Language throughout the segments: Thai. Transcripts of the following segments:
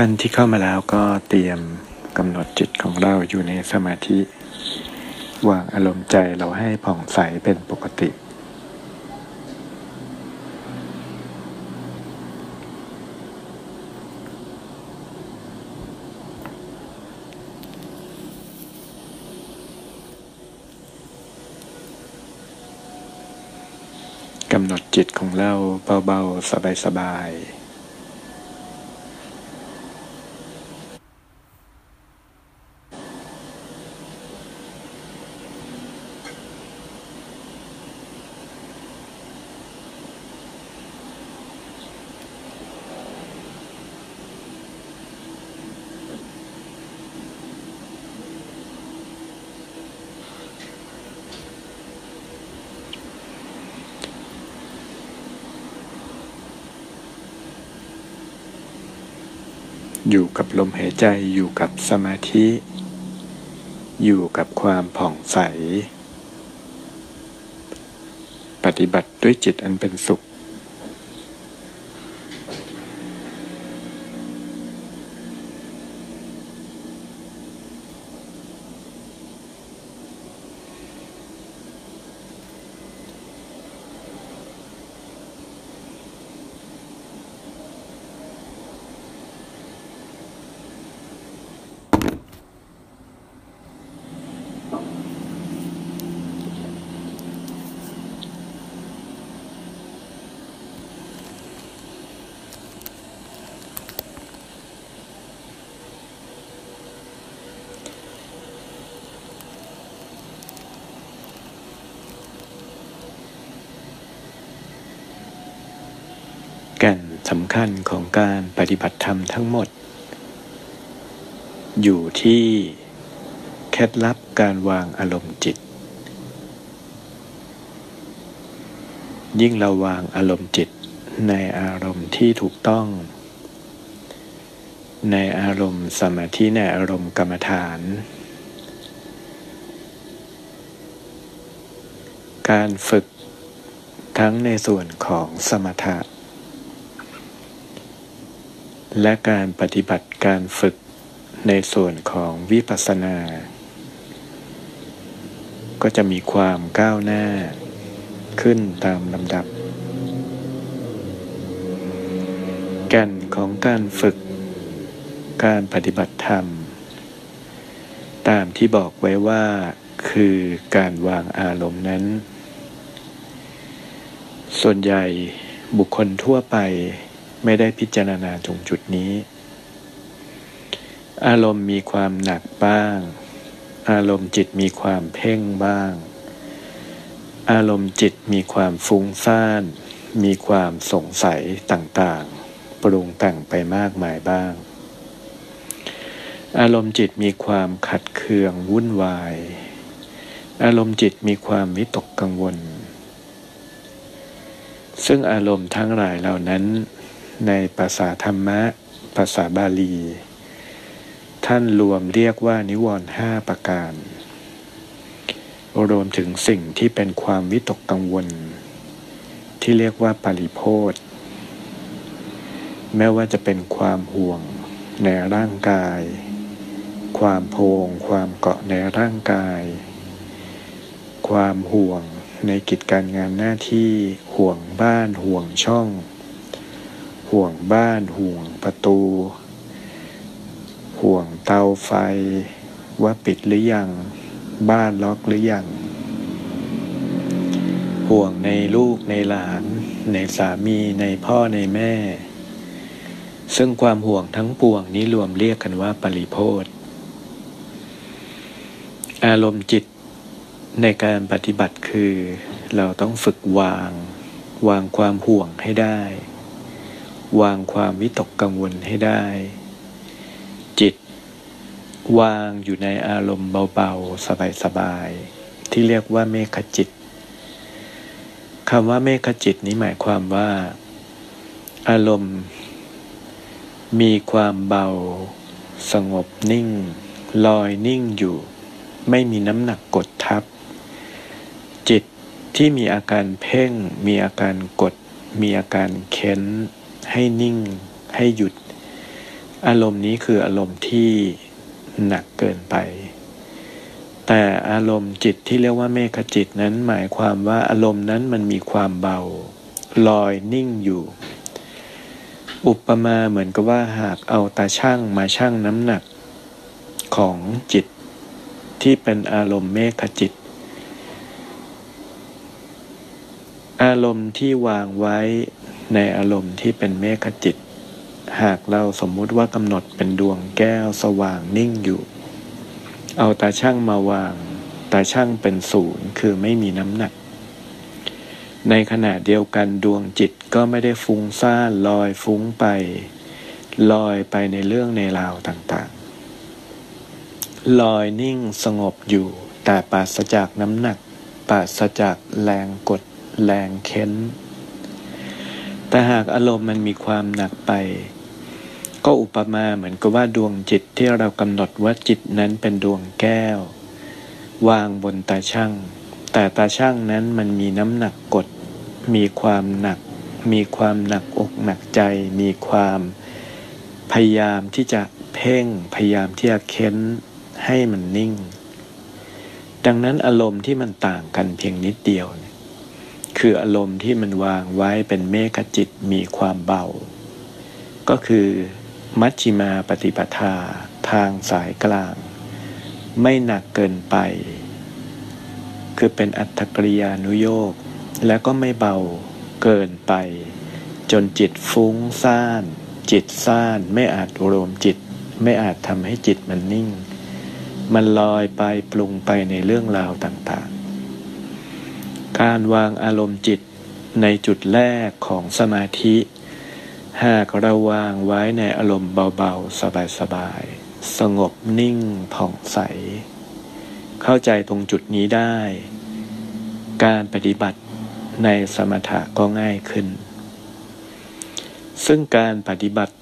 ท่านที่เข้ามาแล้วก็เตรียมกำหนดจิตของเราอยู่ในสมาธิ วางอารมณ์ใจเราให้ผ่องใสเป็นปกติ กำหนดจิตของเราเบาๆ สบายๆอยู่กับ ลมหายใจอยู่กับสมาธิ อยู่กับความผ่องใส ปฏิบัติด้วยจิตอันเป็นสุขแก่น สำคัญของการปฏิบัติธรรมทั้งหมด อยู่ที่เคล็ดลับการวางอารมณ์จิต ยิ่งเราวางอารมณ์จิตในอารมณ์ที่ถูกต้อง ในอารมณ์สมาธิในอารมณ์กรรมฐาน การฝึกทั้งในส่วนของสมถะ และการปฏิบัติการฝึกในส่วนของวิปัสสนา ก็จะมีความก้าวหน้าขึ้นตามลำดับ แก่นของการฝึก การปฏิบัติธรรม ตามที่บอกไว้ว่า คือการวางอารมณ์นั้น ส่วนใหญ่บุคคลทั่วไป ไม่ได้พิจารณาตรงจุดนี้ อารมณ์มีความหนักบ้าง อารมณ์จิตมีความเพ่งบ้าง อารมณ์จิตมีความฟุ้งซ่าน มีความสงสัยต่างๆ ปรุงแต่งไปมากมายบ้าง อารมณ์จิตมีความขัดเคืองวุ่นวาย อารมณ์จิตมีความวิตกกังวล ซึ่งอารมณ์ทั้งหลายเหล่านั้น ในภาษาธรรมะ ภาษาบาลี ท่านรวมเรียกว่านิวรณ์ห้าประการ รวมถึงสิ่งที่เป็นความวิตกกังวล ที่เรียกว่าปริโพธแม้ว่าจะเป็นความห่วงในร่างกาย ความโพง ความเกาะในร่างกาย ความห่วงในกิจการงานหน้าที่ห่วงบ้านห่วงช่อง ห่วงบ้านห่วงประตู ห่วงเตาไฟ ว่าปิดหรือยัง บ้านล็อกหรือยัง ห่วงในลูกในหลาน ในสามีในพ่อในแม่ ซึ่งความห่วงทั้งปวงนี้รวมเรียกกันว่าปริโพธอารมณ์จิตในการปฏิบัติคือ เราต้องฝึกวาง วางความห่วงให้ได้ วางความวิตกกังวลให้ได้ จิต วางอยู่ในอารมณ์เบาๆ สบายๆ ที่เรียกว่าเมฆจิตคำว่าเมฆจิตนี้หมายความว่า อารมณ์ มีความเบา สงบนิ่ง ลอยนิ่งอยู่ ไม่มีน้ำหนักกดทับ จิตที่มีอาการเพ่ง มีอาการกด มีอาการเค้น ให้นิ่งให้หยุด อารมณ์นี้คืออารมณ์ที่หนักเกินไป แต่อารมณ์จิตที่เรียกว่าเมฆจิตนั้นหมายความว่าอารมณ์นั้นมันมีความเบา ลอยนิ่งอยู่ อุปมาเหมือนกับว่าหากเอาตาช่างมาช่างน้ำหนักของจิตที่เป็นอารมณ์เมฆจิต อารมณ์ที่วางไว้ ในอารมณ์ที่เป็นเมฆจิต หากเราสมมุติว่ากำหนดเป็นดวงแก้วสว่างนิ่งอยู่ เอาตาช่างมาวาง ตาช่างเป็นศูนย์คือไม่มีน้ำหนัก ในขณะเดียวกันดวงจิตก็ไม่ได้ฟุ้งซ่านลอยฟุ้งไป ลอยไปในเรื่องในราวต่างๆ ลอยนิ่งสงบอยู่ แต่ปราศจากน้ำหนักปราศจากแรงกดแรงเค้น แต่หากอารมณ์มันมีความหนักไป ก็อุปมาเหมือนกับว่าดวงจิตที่เรากำหนดว่าจิตนั้นเป็นดวงแก้ว วางบนตาช่างแต่ตาช่างนั้นมันมีน้ำหนักกด มีความหนัก มีความหนักอกหนักใจ มีความพยายามที่จะเพ่งพยายามที่จะเค้นให้มันนิ่ง ดังนั้นอารมณ์ที่มันต่างกันเพียงนิดเดียว คืออารมณ์ที่มันวางไว้เป็นเมฆจิตมีความเบา ก็คือมัชชิมาปฏิปทาทางสายกลาง ไม่หนักเกินไป คือเป็นอัตถกริยานุโยกและก็ไม่เบาเกินไป จนจิตฟุ้งซ่าน จิตซ่านไม่อาจรวมจิต ไม่อาจทำให้จิตมันนิ่ง มันลอยไปปรุงไปในเรื่องราวต่าง การวางอารมณ์จิตในจุดแรกของสมาธิ หากเราวางไว้ในอารมณ์เบาๆ สบายๆ สงบนิ่งผ่องใส เข้าใจตรงจุดนี้ได้ การปฏิบัติในสมถะก็ง่ายขึ้น ซึ่งการปฏิบัติ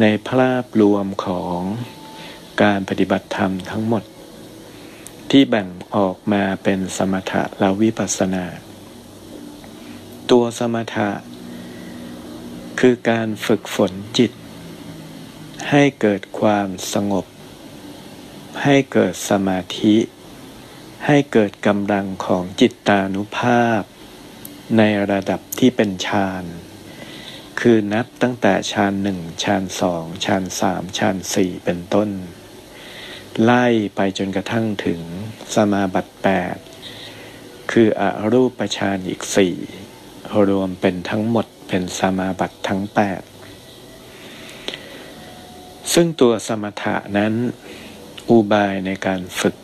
ในภาพรวมของการปฏิบัติธรรมทั้งหมด ที่แบ่งออกมาเป็นสมถะและวิปัสสนา ตัวสมถะ คือการฝึกฝนจิต ให้เกิดความสงบ ให้เกิดสมาธิ ให้เกิดกำลังของจิตตานุภาพ ในระดับที่เป็นฌานคือนับตั้งแต่ฌานหนึ่งฌานสองฌานสามฌานสี่เป็นต้น ไล่ไปจนกระทั่งถึงสมาบัติแปดคืออรูปฌานอีกสี่รวมเป็นทั้งหมดเป็นสมาบัติทั้งแปดซึ่งตัวสมถะนั้น อุบายในการฝึก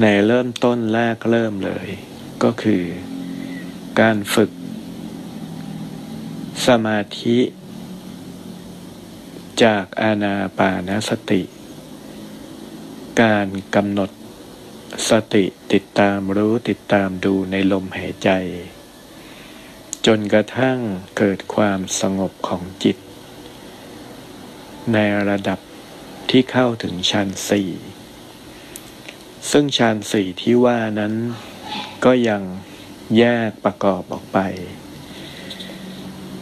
ในเริ่มต้นแรกเริ่มเลย ก็คือการฝึก สมาธิ จากอาณาปานสติ การกำหนดสติติดตามรู้ติดตามดูในลมหายใจ จนกระทั่งเกิดความสงบของจิต ในระดับที่เข้าถึงฌานสี่ซึ่งฌานสี่ที่ว่านั้นก็ยังแยกประกอบออกไป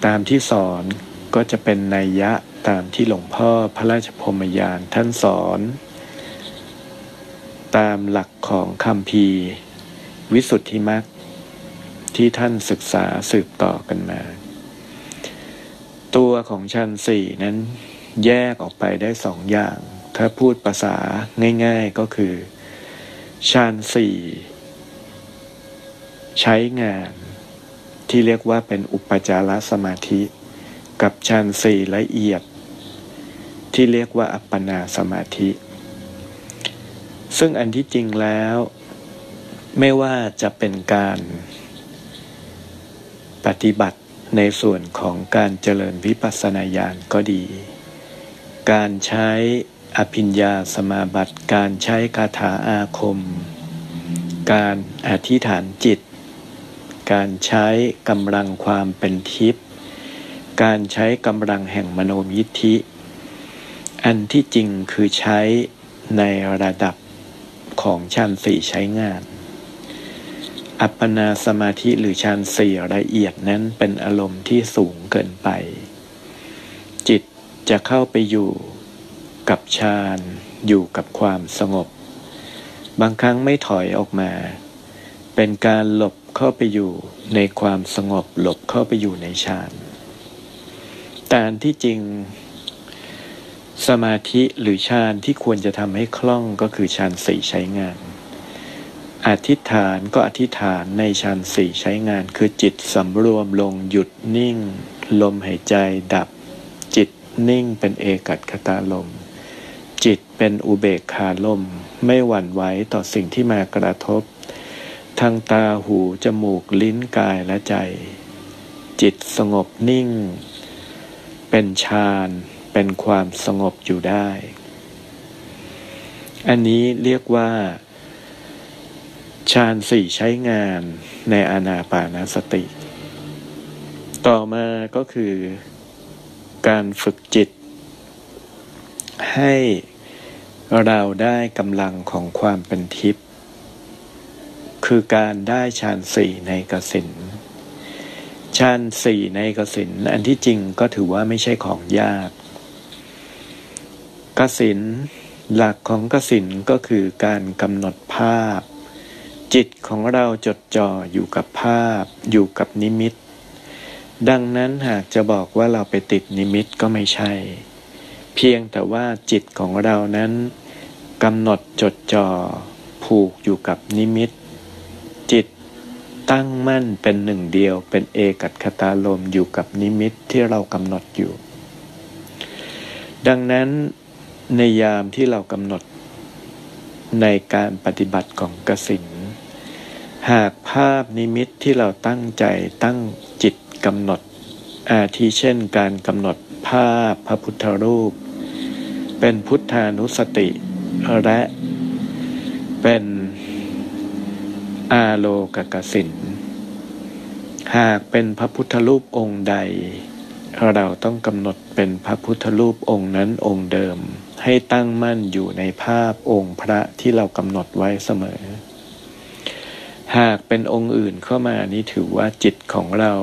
ตามที่สอนก็จะเป็นนัยยะตามที่หลวงพ่อพระราชพมยานท่านสอน ตามหลักของคำพีวิสุทธิมรรคที่ท่านศึกษาสืบต่อกันมา ตัวของชั้นสี่นั้นแยกออกไปได้สองอย่าง ถ้าพูดภาษาง่ายๆก็คือชั้นสี่ใช้งานที่เรียกว่าเป็นอุปจารสมาธิ กับชั้นสี่ละเอียด ที่เรียกว่าอัปปนาสมาธิ ซึ่งอันที่จริงแล้ว ไม่ว่าจะเป็นการปฏิบัติในส่วนของการเจริญวิปัสสนาญาณก็ดี การใช้อภิญญาสมาบัติ การใช้คาถาอาคม การอธิษฐานจิต การใช้กำลังความเป็นทิพย์ การใช้กำลังแห่งมโนยิทธิ อันที่จริงคือใช้ในระดับ ของฌานสี่ใช้งาน อัปปนาสมาธิหรือฌานสี่ละเอียดนั้นเป็นอารมณ์ที่สูงเกินไป จิตจะเข้าไปอยู่กับฌานอยู่กับความสงบ บางครั้งไม่ถอยออกมา เป็นการหลบเข้าไปอยู่ในความสงบหลบเข้าไปอยู่ในฌานแต่ที่จริง สมาธิหรือฌานที่ควรจะทำให้คล่องก็คือฌานสี่ใช้งาน อธิษฐานก็อธิษฐานในฌานสี่ใช้งาน คือจิตสำรวมลงหยุดนิ่ง ลมหายใจดับ จิตนิ่งเป็นเอกัตคตาลม จิตเป็นอุเบกขาลม ไม่หวั่นไหวต่อสิ่งที่มากระทบ ทางตาหู จมูกลิ้นกายและใจ จิตสงบนิ่ง เป็นฌาน เป็นความสงบอยู่ได้ อันนี้เรียกว่าฌานสี่ใช้งานในอานาปานสติ ต่อมาก็คือการฝึกจิต ให้เราได้กำลังของความเป็นทิพย์คือการได้ฌานสี่ในกสินฌานสี่ในกสินอันที่จริงก็ถือว่าไม่ใช่ของยาก กสินหลักของกสินก็คือการกำหนดภาพ จิตของเราจดจ่ออยู่กับภาพ อยู่กับนิมิต ดังนั้นหากจะบอกว่าเราไปติดนิมิตก็ไม่ใช่ เพียงแต่ว่าจิตของเรานั้นกำหนดจดจ่อผูกอยู่กับนิมิต จิตตั้งมั่นเป็นหนึ่งเดียวเป็นเอกัคตารมณ์อยู่กับนิมิตที่เรากำหนดอยู่ ดังนั้น ในยามที่เรากำหนด ในการปฏิบัติของกสินหากภาพนิมิตที่เราตั้งใจตั้งจิตกำหนด อาทิเช่นการกำหนดภาพพระพุทธรูป เป็นพุทธานุสติและเป็นอาโลกกสินหากเป็นพระพุทธรูปองค์ใด เราต้องกำหนดเป็นพระพุทธรูปองค์นั้นองค์เดิม ให้ตั้งมั่นอยู่ในภาพองค์พระที่เรากำหนดไว้เสมอ หากเป็นองค์อื่นเข้ามานี้ถือว่าจิตของเรา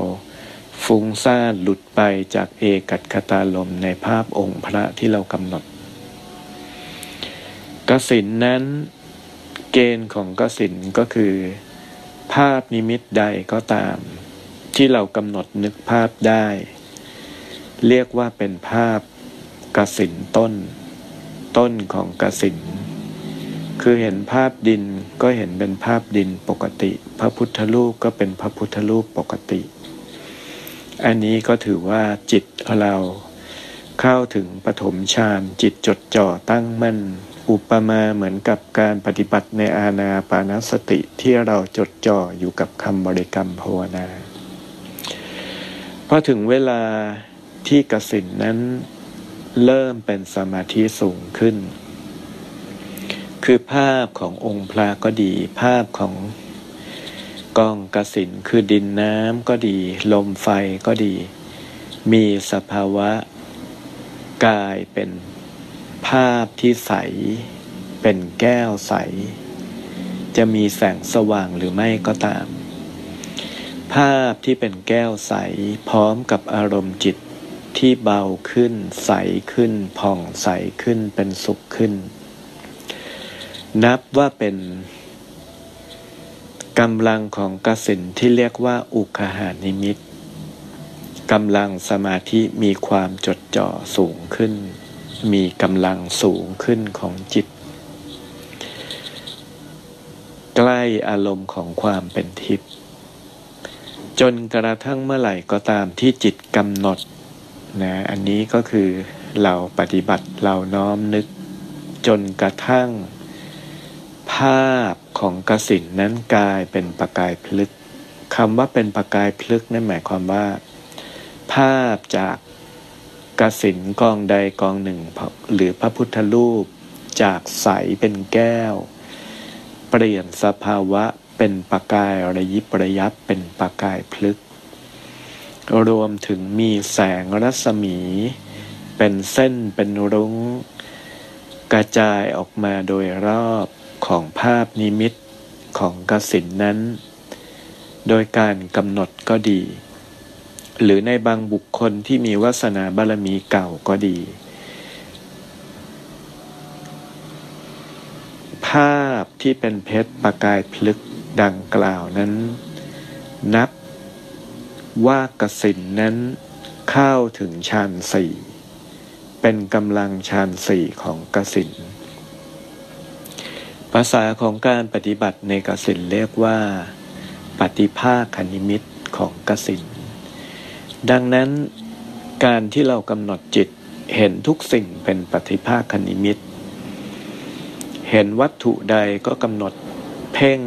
ฟุ้งซ่านหลุดไปจากเอกัตคตาลมในภาพองค์พระที่เรากำหนดกสินนั้นเกณฑ์ของกสินก็คือ ภาพนิมิตใดก็ตาม ที่เรากำหนดนึกภาพได้ เรียกว่าเป็นภาพกสินต้น ต้นของกสินคือเห็นภาพดินก็เห็นเป็นภาพดินปกติ พระพุทธรูปก็เป็นพระพุทธรูปปกติ อันนี้ก็ถือว่าจิตเราเข้าถึงปฐมฌานจิตจดจ่อตั้งมั่น อุปมาเหมือนกับการปฏิบัติในอาณาปานสติที่เราจดจ่ออยู่กับคำบริกรรมภาวนาพอถึงเวลาที่กสินนั้น เริ่มเป็นสมาธิสูงขึ้น คือภาพขององค์พระก็ดี ภาพของกองกสินคือดินน้ำก็ดี ลมไฟก็ดี มีสภาวะกายเป็นภาพที่ใส เป็นแก้วใส จะมีแสงสว่างหรือไม่ก็ตาม ภาพที่เป็นแก้วใสพร้อมกับอารมณ์จิต ที่เบาขึ้น ใสขึ้น ผ่องใสขึ้นเป็นสุขขึ้น นับว่าเป็นกำลังของกสินที่เรียกว่าอุคหานิมิตกำลังสมาธิมีความจดจ่อสูงขึ้น มีกำลังสูงขึ้นของจิต ใกล้อารมณ์ของความเป็นทิพย์จนกระทั่งเมื่อไหร่ก็ตามที่จิตกำหนด นะอันนี้ก็คือเราปฏิบัติเราน้อมนึกจนกระทั่ง ภาพของกสินนั้นกลายเป็นประกายพลึกคำว่าเป็นประกายพลึกนั่นหมายความว่า ภาพจากกสินกองใดกองหนึ่ง หรือพระพุทธรูป จากใสเป็นแก้ว เปลี่ยนสภาวะเป็นประกายระยิบระยับเป็นประกายพลึก รวมถึงมีแสงรัศมี เป็นเส้นเป็นรุง้ง กระจายออกมาโดยรอบของภาพนิมิตของกสินนั้น โดยการกำหนดก็ดี หรือในบางบุคคลที่มีวาสนาบารมีเก่าก็ดี ภาพที่เป็นเพชรประกายพลึกดังกล่าวนั้น นับ ว่ากสินนั้นเข้าถึงฌานสี่เป็นกำลังฌานสี่ของกสินภาษาของการปฏิบัติในกสินเรียกว่า ปฏิภาคนิมิตของกสินดังนั้นการที่เรากำหนดจิตเห็นทุกสิ่งเป็นปฏิภาคนิมิต เห็นวัตถุใดก็กำหนดเพ่ง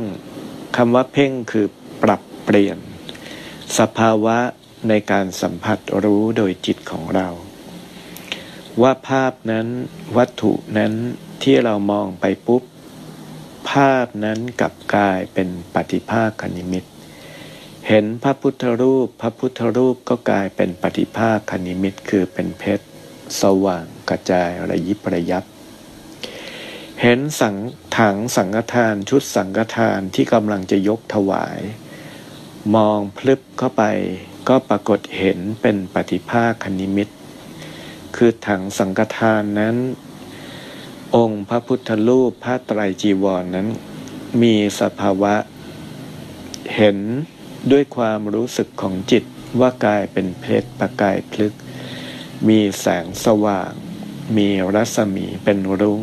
คำว่าเพ่งคือปรับเปลี่ยน สภาวะในการสัมผัสรู้โดยจิตของเรา ว่าภาพนั้นวัตถุนั้นที่เรามองไปปุ๊บ ภาพนั้นกลับกลายเป็นปฏิภาคนิมิต เห็นพระพุทธรูป พระพุทธรูปก็กลายเป็นปฏิภาคคณิมิตคือเป็นเพชร สว่างกระจายระยิบระยับ เห็นสังถังสังฆทานชุดสังฆทานที่กำลังจะยกถวาย มองพลึบเข้าไปก็ปรากฏเห็นเป็นปฏิภาคคณิมิต คือถังสังฆทานนั้น องค์พระพุทธรูปพระไตรจีวรนนั้น มีสภาวะ เห็นด้วยความรู้สึกของจิตว่ากายเป็นเพชรประกายพลึก มีแสงสว่าง มีรัศมีเป็นรุง้ง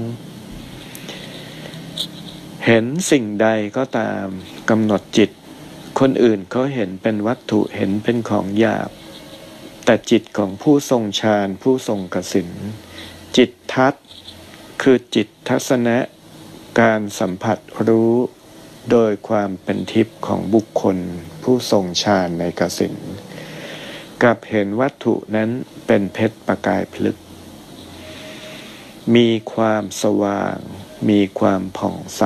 เห็นสิ่งใดก็ตามกำหนดจิต คนอื่นเขาเห็นเป็นวัตถุเห็นเป็นของหยาบ แต่จิตของผู้ทรงฌานผู้ทรงกสินจิตทัศคือจิตทัศนะ การสัมผัสรู้ โดยความเป็นทิพย์ของบุคคล ผู้ทรงฌานในกสินกับเห็นวัตถุนั้นเป็นเพชรประกายพลึก มีความสว่าง มีความผ่องใส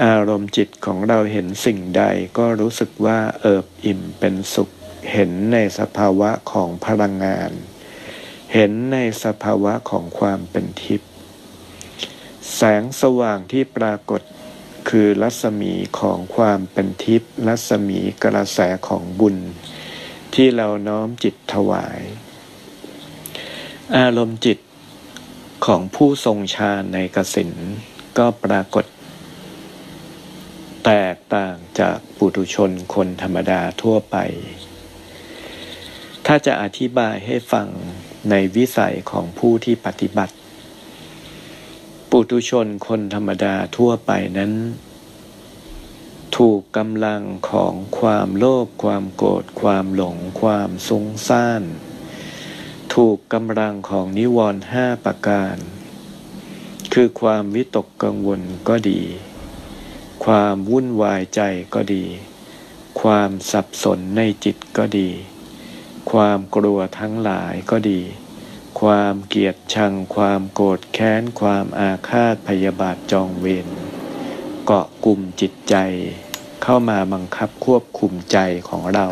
อารมณ์จิตของเราเห็นสิ่งใดก็รู้สึกว่าเอิบอิ่มเป็นสุข เห็นในสภาวะของพลังงาน เห็นในสภาวะของความเป็นทิพย์แสงสว่างที่ปรากฏคือรัศมีของความเป็นทิพย์รัศมีกระแสของบุญ ที่เราน้อมจิตถวาย อารมณ์จิตของผู้ทรงฌานในกสินก็ปรากฏ แตกต่างจากปุถุชนคนธรรมดาทั่วไป ถ้าจะอธิบายให้ฟังในวิสัยของผู้ที่ปฏิบัติ ปุถุชนคนธรรมดาทั่วไปนั้น ถูกกำลังของความโลภความโกรธความหลงความสุงซ่านถูกกำลังของนิวรณ์ห้าประการ คือความวิตกกังวลก็ดี ความวุ่นวายใจก็ดี ความสับสนในจิตก็ดี ความกลัวทั้งหลายก็ดี ความเกลียดชัง ความโกรธแค้น ความอาฆาตพยาบาทจองเวรเกาะกลุ่มจิตใจ เข้ามาบังคับควบคุมใจของเรา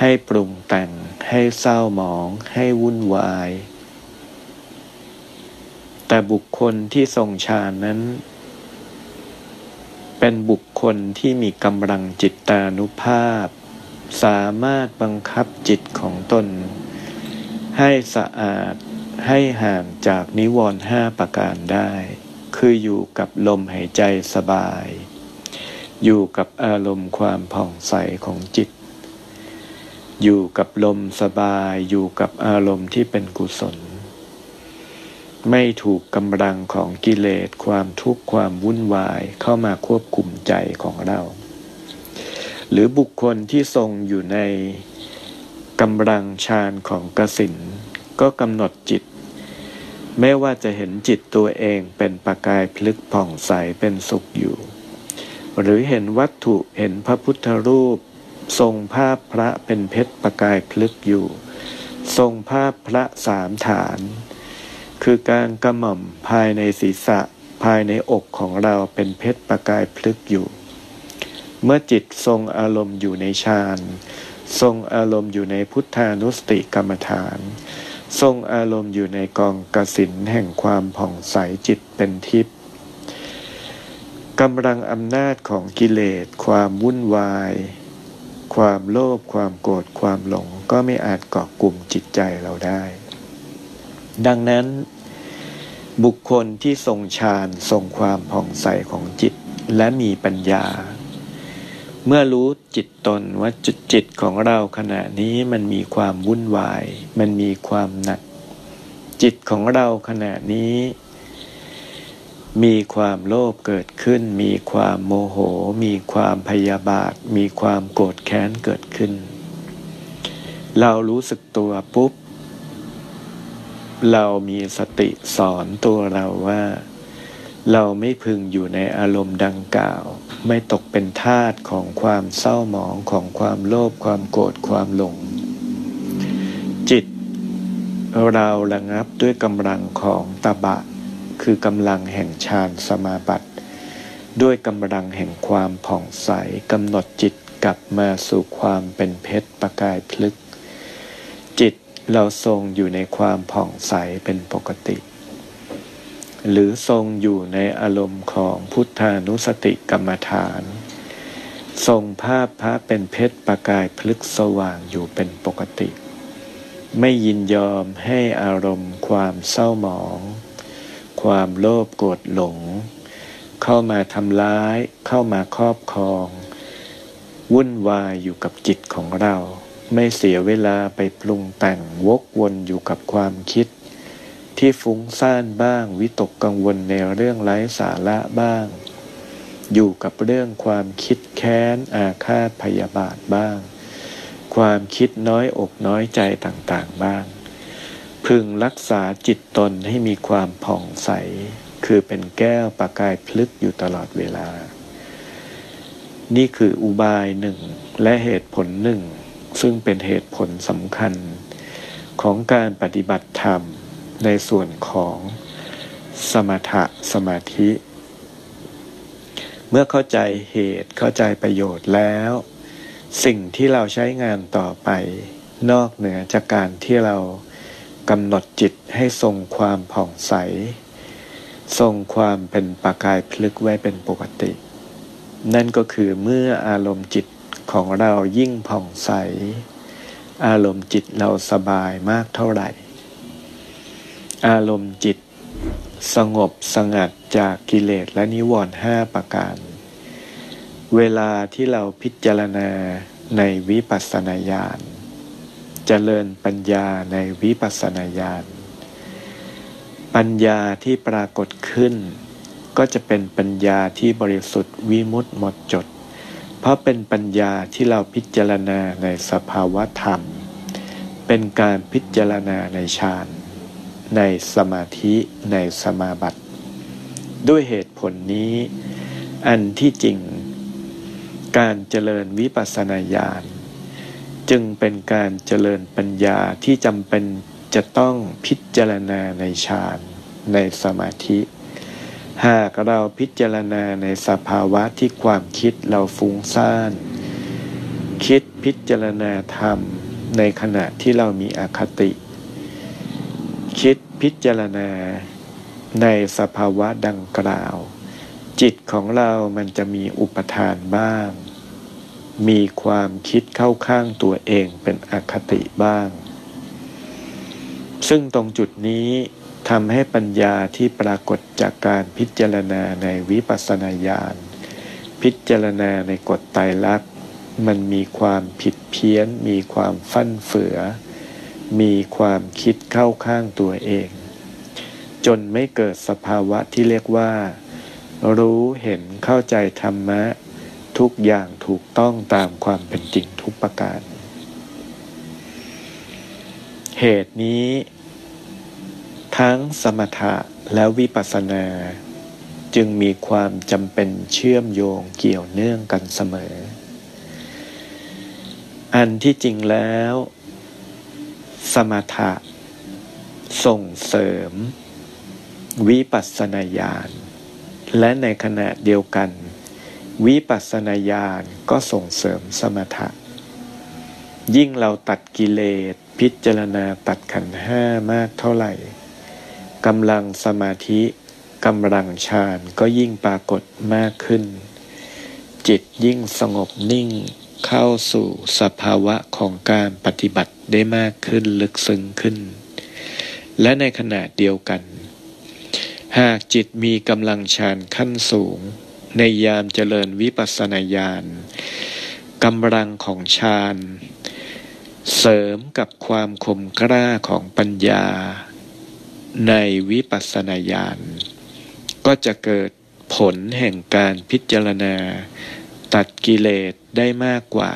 ให้ปรุงแต่ง ให้เศร้าหมอง ให้วุ่นวาย แต่บุคคลที่ทรงฌานนั้น เป็นบุคคลที่มีกำลังจิตตานุภาพ สามารถบังคับจิตของตน ให้สะอาดให้ห่างจากนิวรณ์ห้าประการได้ คืออยู่กับลมหายใจสบาย อยู่กับอารมณ์ความผ่องใสของจิต อยู่กับลมสบาย อยู่กับอารมณ์ที่เป็นกุศล ไม่ถูกกำลังของกิเลสความทุกข์ความวุ่นวายเข้ามาควบคุมใจของเรา หรือบุคคลที่ทรงอยู่ในกำลังฌานของกสินก็กำหนดจิต ไม่ว่าจะเห็นจิตตัวเองเป็นประกายพลึกผ่องใสเป็นสุขอยู่ หรือเห็นวัตถุเห็นพระพุทธรูป ทรงภาพพระเป็นเพชรประกายพลึกอยู่ ทรงภาพพระสามฐาน คือการกระหม่อมภายในศีรษะภายในอกของเราเป็นเพชรประกายพลึกอยู่ เมื่อจิตทรงอารมณ์อยู่ในฌานทรงอารมณ์อยู่ในพุทธานุสติกรรมฐาน ทรงอารมณ์อยู่ในกองกสินแห่งความผ่องใสจิตเป็นทิพย์กำลังอำนาจของกิเลส ความวุ่นวาย ความโลภความโกรธความหลงก็ไม่อาจเกาะกลุ่มจิตใจเราได้ ดังนั้น บุคคลที่ทรงฌานทรงความผ่องใสของจิตและมีปัญญา เมื่อรู้จิตตนว่าจุดจิตของเราขณะนี้มันมีความวุ่นวาย มันมีความหนัก จิตของเราขณะนี้มีความโลภเกิดขึ้น มีความโมโห มีความพยาบาท มีความโกรธแค้นเกิดขึ้น เรารู้สึกตัวปุ๊บ เรามีสติสอนตัวเราว่า เราไม่พึงอยู่ในอารมณ์ดังกล่าว ไม่ตกเป็นทาสของความเศร้าหมองของความโลภความโกรธความหลง จิต เราระงับด้วยกำลังของตบะ คือกำลังแห่งฌานสมาบัติ ด้วยกำลังแห่งความผ่องใสกำหนดจิตกลับมาสู่ความเป็นเพชรประกายพลึก เราทรงอยู่ในความผ่องใสเป็นปกติ หรือทรงอยู่ในอารมณ์ของพุทธานุสติกรรมฐาน ทรงภาพพระเป็นเพชรประกายพลึกสว่างอยู่เป็นปกติ ไม่ยินยอมให้อารมณ์ความเศร้าหมอง ความโลภโกรธหลง เข้ามาทำร้าย เข้ามาครอบครอง วุ่นวายอยู่กับจิตของเรา ไม่เสียเวลาไปปรุงแต่งวกวนอยู่กับความคิด ที่ฟุ้งซ่านบ้าง วิตกกังวลในเรื่องไร้สาระบ้าง อยู่กับเรื่องความคิดแค้น อาฆาตพยาบาทบ้าง ความคิดน้อยอกน้อยใจต่างๆบ้าง พึงรักษาจิตตนให้มีความผ่องใส คือเป็นแก้วประกายพลึกอยู่ตลอดเวลา นี่คืออุบายหนึ่งและเหตุผลหนึ่ง ซึ่งเป็นเหตุผลสำคัญของการปฏิบัติธรรมในส่วนของสมถะสมาธิ เมื่อเข้าใจเหตุเข้าใจประโยชน์แล้ว สิ่งที่เราใช้งานต่อไป นอกเหนือจากการที่เรากำหนดจิตให้ทรงความผ่องใส ทรงความเป็นประกายพลึกไว้เป็นปกติ นั่นก็คือเมื่ออารมณ์จิต ของเรายิ่งผ่องใส อารมณ์จิตเราสบายมากเท่าไหร่ อารมณ์จิตสงบสงัดจากกิเลสและนิวรณ์ห้าประการ เวลาที่เราพิจารณาในวิปัสสนาญาณเจริญปัญญาในวิปัสสนาญาณปัญญาที่ปรากฏขึ้น ก็จะเป็นปัญญาที่บริสุทธิ์วิมุตติหมดจด เพราะเป็นปัญญาที่เราพิจารณาในสภาวะธรรม เป็นการพิจารณาในฌาน ในสมาธิในสมาบัติ ด้วยเหตุผลนี้ อันที่จริง การเจริญวิปัสสนาญาณจึงเป็นการเจริญปัญญาที่จำเป็นจะต้องพิจารณาในฌาน ในสมาธิ หากเราพิจารณาในสภาวะที่ความคิดเราฟุ้งซ่าน คิดพิจารณาธรรมในขณะที่เรามีอคติ คิดพิจารณาในสภาวะดังกล่าว จิตของเรามันจะมีอุปทานบ้าง มีความคิดเข้าข้างตัวเองเป็นอคติบ้าง ซึ่งตรงจุดนี้ ทำให้ปัญญาที่ปรากฏจากการพิจารณาในวิปัสสนาญาณพิจารณาในกฎไตรลักษณ์มันมีความผิดเพี้ยน มีความฟั่นเฟือ มีความคิดเข้าข้างตัวเอง จนไม่เกิดสภาวะที่เรียกว่า รู้เห็นเข้าใจธรรมะ ทุกอย่างถูกต้องตามความเป็นจริงทุกประการ เหตุนี้ ทั้งสมถะและวิปัสสนา จึงมีความจำเป็นเชื่อมโยงเกี่ยวเนื่องกันเสมอ อันที่จริงแล้ว สมถะ ส่งเสริม วิปัสสนาญาณและในขณะเดียวกัน วิปัสสนาญาณก็ส่งเสริมสมถะ ยิ่งเราตัดกิเลสพิจารณาตัดขันห้ามากเท่าไหร่ กำลังสมาธิกำลังฌานก็ยิ่งปรากฏมากขึ้น จิตยิ่งสงบนิ่งเข้าสู่สภาวะของการปฏิบัติได้มากขึ้นลึกซึ้งขึ้น และในขณะเดียวกัน หากจิตมีกำลังฌานขั้นสูง ในยามเจริญวิปัสสนาญาณกำลังของฌานเสริมกับความคมกล้าของปัญญา ในวิปัสสนาญาณก็จะเกิดผลแห่งการพิจารณา ตัดกิเลสได้มากกว่า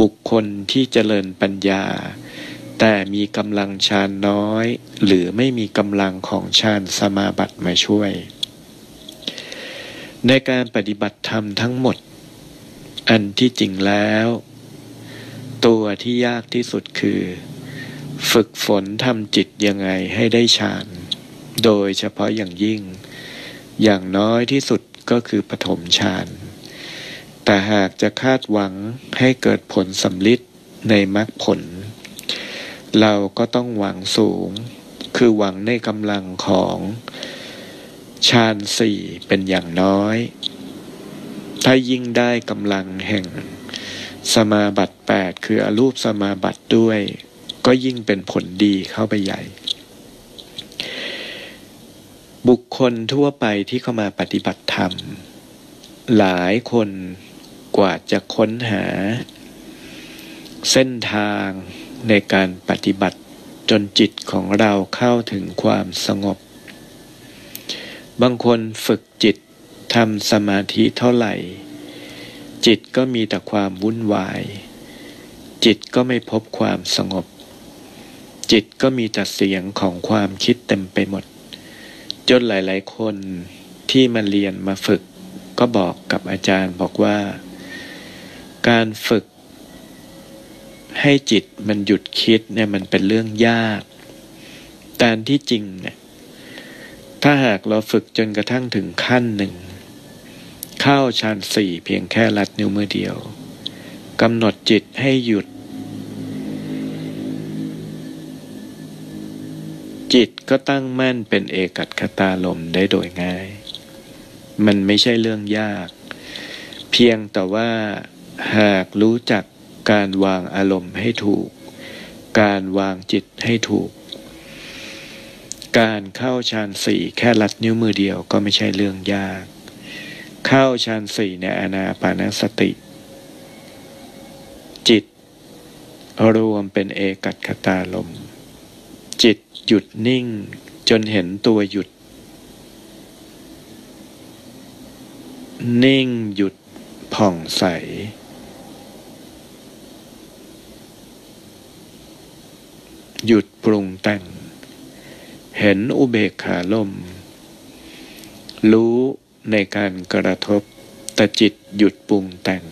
บุคคลที่เจริญปัญญา แต่มีกำลังฌานน้อย หรือไม่มีกำลังของฌานสมาบัติมาช่วย ในการปฏิบัติธรรมทั้งหมด อันที่จริงแล้ว ตัวที่ยากที่สุดคือ ฝึกฝนทำจิตยังไงให้ได้ฌาน โดยเฉพาะอย่างยิ่ง อย่างน้อยที่สุดก็คือปฐมฌาน แต่หากจะคาดหวังให้เกิดผลสำลิดในมรรคผล เราก็ต้องหวังสูง คือหวังในกำลังของฌานสี่เป็นอย่างน้อย ถ้ายิ่งได้กำลังแห่งสมาบัติแปดคืออรูปสมาบัติด้วย ก็ยิ่งเป็นผลดีเข้าไปใหญ่ บุคคลทั่วไปที่เข้ามาปฏิบัติธรรม หลายคนกว่าจะค้นหา เส้นทางในการปฏิบัติจนจิตของเราเข้าถึงความสงบ บางคนฝึกจิตทำสมาธิเท่าไหร่ จิตก็มีแต่ความวุ่นวาย จิตก็ไม่พบความสงบ จิตก็มีแต่เสียงของความคิดเต็มไปหมด จนหลายๆ คนที่มาเรียนมาฝึก ก็บอกกับอาจารย์บอกว่า การฝึก ให้จิตมันหยุดคิดเนี่ยมันเป็นเรื่องยากแต่ที่จริงเนี่ยถ้าหากเราฝึกจนกระทั่งถึงขั้นหนึ่ง เข้าฌานสี่เพียงแค่ลัดนิ้วมือเดียวกำหนดจิตให้หยุด จิตก็ตั้งมั่นเป็นเอกัตคตาลมได้โดยง่าย มันไม่ใช่เรื่องยาก เพียงแต่ว่าหากรู้จักการวางอารมณ์ให้ถูก การวางจิตให้ถูก การเข้าฌานสี่แค่ลัดนิ้วมือเดียวก็ไม่ใช่เรื่องยาก เข้าฌานสี่ในอนาปานสติ จิต รวมเป็นเอกัตคตาลม จิต หยุดนิ่งจนเห็นตัวหยุด นิ่งหยุดผ่องใส หยุดปรุงแต่ง เห็นอุเบกขาลม รู้ในการกระทบแต่จิตหยุดปรุงแต่ง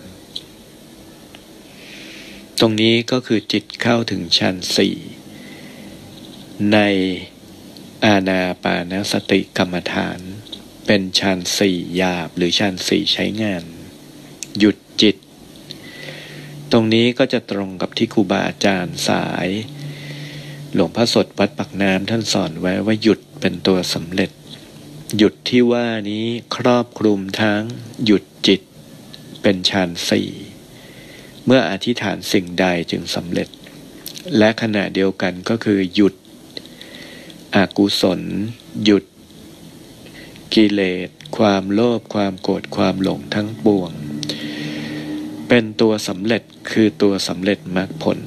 ตรงนี้ก็คือจิตเข้าถึงชั้นสี่ ในอาณาปานสติกรรมฐาน เป็นฌานสี่หยาบหรือฌานสี่ใช้งาน หยุดจิต ตรงนี้ก็จะตรงกับที่ครูบาอาจารย์สาย หลวงพ่อสดวัดปักน้ำท่านสอนไว้ว่าหยุดเป็นตัวสำเร็จ หยุดที่ว่านี้ครอบคลุมทั้งหยุดจิต เป็นฌานสี่เมื่ออธิษฐานสิ่งใดจึงสำเร็จ และขณะเดียวกันก็คือหยุด อกุศล หยุด กิเลส ความโลภความโกรธความหลงทั้งปวง เป็นตัวสำเร็จคือตัวสำเร็จมรรคผล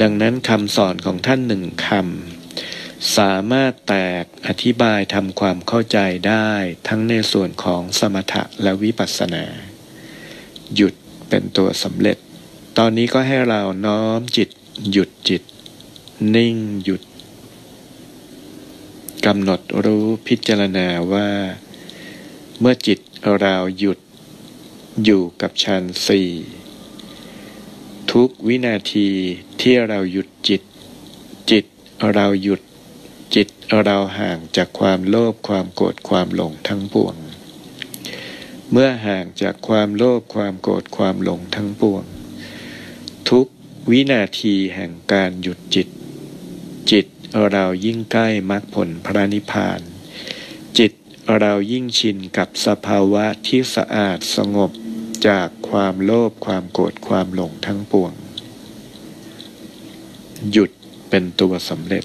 ดังนั้นคำสอนของท่านหนึ่งคำสามารถแตกอธิบายทำความเข้าใจได้ทั้งในส่วนของสมถะและวิปัสสนา หยุดเป็นตัวสำเร็จ ตอนนี้ก็ให้เราน้อมจิต หยุดจิต นิ่งหยุด กำหนดรู้พิจารณาว่า เมื่อจิตเราหยุดอยู่กับฌานสี่ทุกวินาทีที่เราหยุดจิต จิตเราหยุด จิตเราห่างจากความโลภความโกรธความหลงทั้งปวง เมื่อห่างจากความโลภความโกรธความหลงทั้งปวง ทุกวินาทีแห่งการหยุดจิต เรายิ่งใกล้มรรคผลพระนิพพาน จิตเรายิ่งชินกับสภาวะที่สะอาดสงบจากความโลภความโกรธความหลงทั้งปวง หยุดเป็นตัวสำเร็จ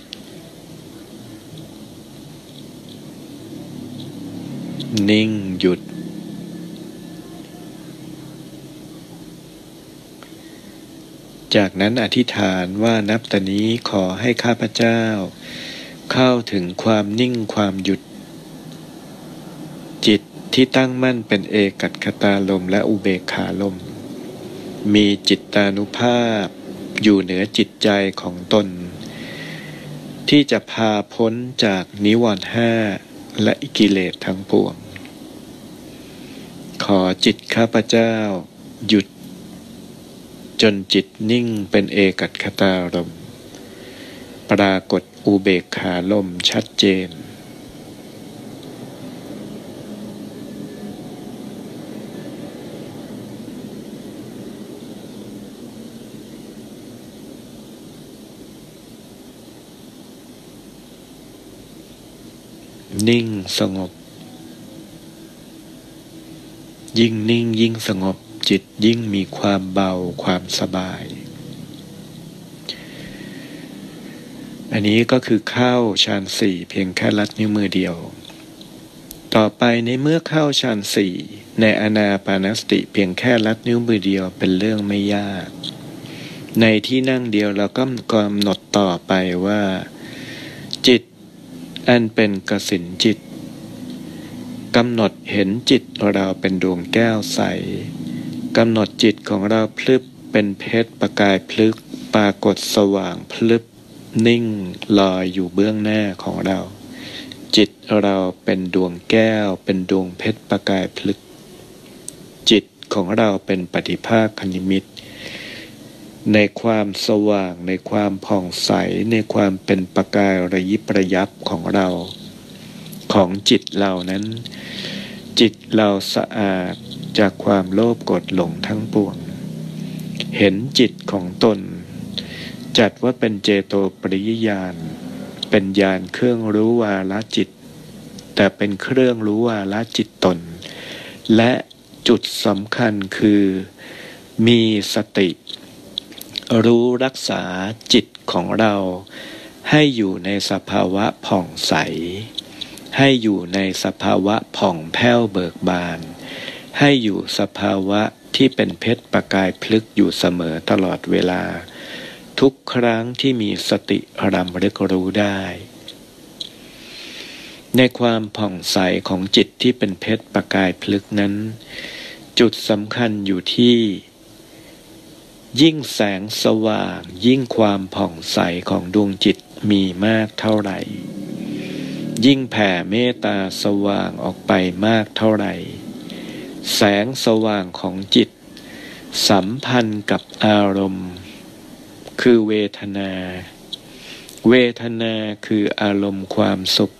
นิ่งหยุด จากนั้นอธิษฐานว่านับแต่นี้ขอให้ข้าพเจ้า เข้าถึงความนิ่งความหยุด จิตที่ตั้งมั่นเป็นเอกัตคตาลมและอุเบกขาลม มีจิตตานุภาพ อยู่เหนือจิตใจของตน ที่จะพาพ้นจากนิวรณ์ห้าและกิเลสทั้งปวง ขอจิตข้าพเจ้า หยุด จนจิตนิ่งเป็นเอกัตคตารม ปรากฏอุเบกขาลมชัดเจน นิ่งสงบ ยิ่งนิ่งยิ่งสงบ จิตยิ่งมีความเบาความสบาย อันนี้ก็คือเข้าฌานสี่เพียงแค่ลัดนิ้วมือเดียว ต่อไปในเมื่อเข้าฌานสี่ในอนาปานสติเพียงแค่ลัดนิ้วมือเดียวเป็นเรื่องไม่ยาก ในที่นั่งเดียวเราก็กำหนดต่อไปว่า จิต อันเป็นกสินจิตกำหนดเห็นจิตเราเป็นดวงแก้วใส กำหนดจิตของเราพลึบเป็นเพชรประกายพลึกปรากฏสว่างพลึบนิ่งลอยอยู่เบื้องหน้าของเรา จิตเราเป็นดวงแก้ว เป็นดวงเพชรประกายพลึก จิตของเราเป็นปฏิภาคคณิมิตในความสว่าง ในความผ่องใส ในความเป็นประกายระยิบระยับของเรา ของจิตเรานั้น จิตเราสะอาด จากความโลภกดหลงทั้งปวง เห็นจิตของตน จัดว่าเป็นเจโตปริยญาณ เป็นญาณเครื่องรู้วาละจิต แต่เป็นเครื่องรู้วาละจิตตน และจุดสำคัญคือ มีสติ รู้รักษาจิตของเรา ให้อยู่ในสภาวะผ่องใส ให้อยู่ในสภาวะผ่องแผ้วเบิกบาน ให้อยู่สภาวะที่เป็นเพชรประกายพลึกอยู่เสมอตลอดเวลา ทุกครั้งที่มีสติรำลึกรู้ได้ ในความผ่องใสของจิตที่เป็นเพชรประกายพลึกนั้น จุดสำคัญอยู่ที่ ยิ่งแสงสว่าง ยิ่งความผ่องใสของดวงจิตมีมากเท่าไหร่ ยิ่งแผ่เมตตาสว่างออกไปมากเท่าไหร่ แสงสว่างของจิต สัมพันธ์กับอารมณ์ คือเวทนา เวทนาคืออารมณ์ความสุข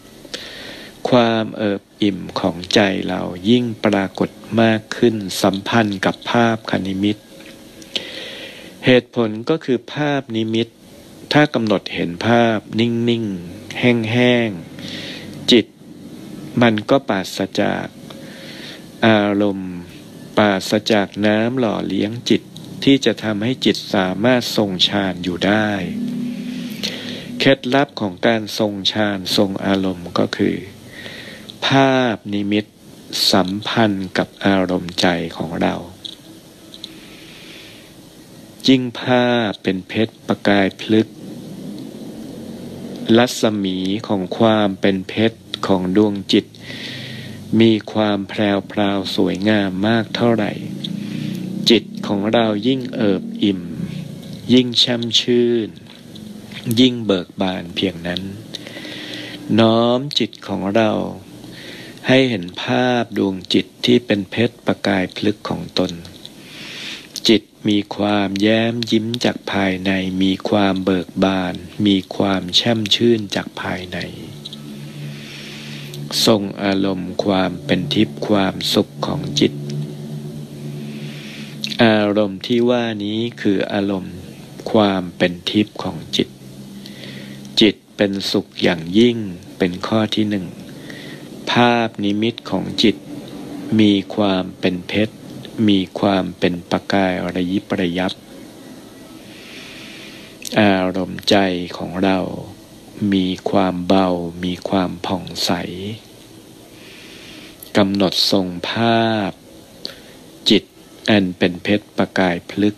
ความเอิบอิ่มของใจเรายิ่งปรากฏมากขึ้นสัมพันธ์กับภาพคณิมิต เหตุผลก็คือภาพนิมิต ถ้ากำหนดเห็นภาพนิ่ง ๆ แห้ง ๆ จิตมันก็ปราศจาก อารมณ์ ปราศจากน้ำหล่อเลี้ยงจิตที่จะทำให้จิตสามารถทรงฌานอยู่ได้ เคล็ดลับของการทรงฌานทรงอารมณ์ก็คือ ภาพนิมิตสัมพันธ์กับอารมณ์ใจของเรายิ่งผ้าเป็นเพชรประกายพลึกรัศมีของความเป็นเพชรของดวงจิต มีความแพรวพราวสวยงามมากเท่าไหร่ จิตของเรายิ่งเอิบอิ่ม ยิ่งช่ำชื่น ยิ่งเบิกบานเพียงนั้น น้อมจิตของเราให้เห็นภาพดวงจิตที่เป็นเพชรประกายพลึกของตน จิตมีความแย้มยิ้มจากภายใน มีความเบิกบาน มีความแช่มชื่นจากภายใน ทรงอารมณ์ความเป็นทิพย์ความสุขของจิต อารมณ์ที่ว่านี้คืออารมณ์ความเป็นทิพย์ของจิต จิตเป็นสุขอย่างยิ่งเป็นข้อที่หนึ่ง ภาพนิมิตของจิต มีความเป็นเพชร มีความเป็นประกายระยิบระยับ อารมณ์ใจของเรา มีความเบา มีความผ่องใสกำหนดทรงภาพ จิตอันเป็นเพชรประกายพลึก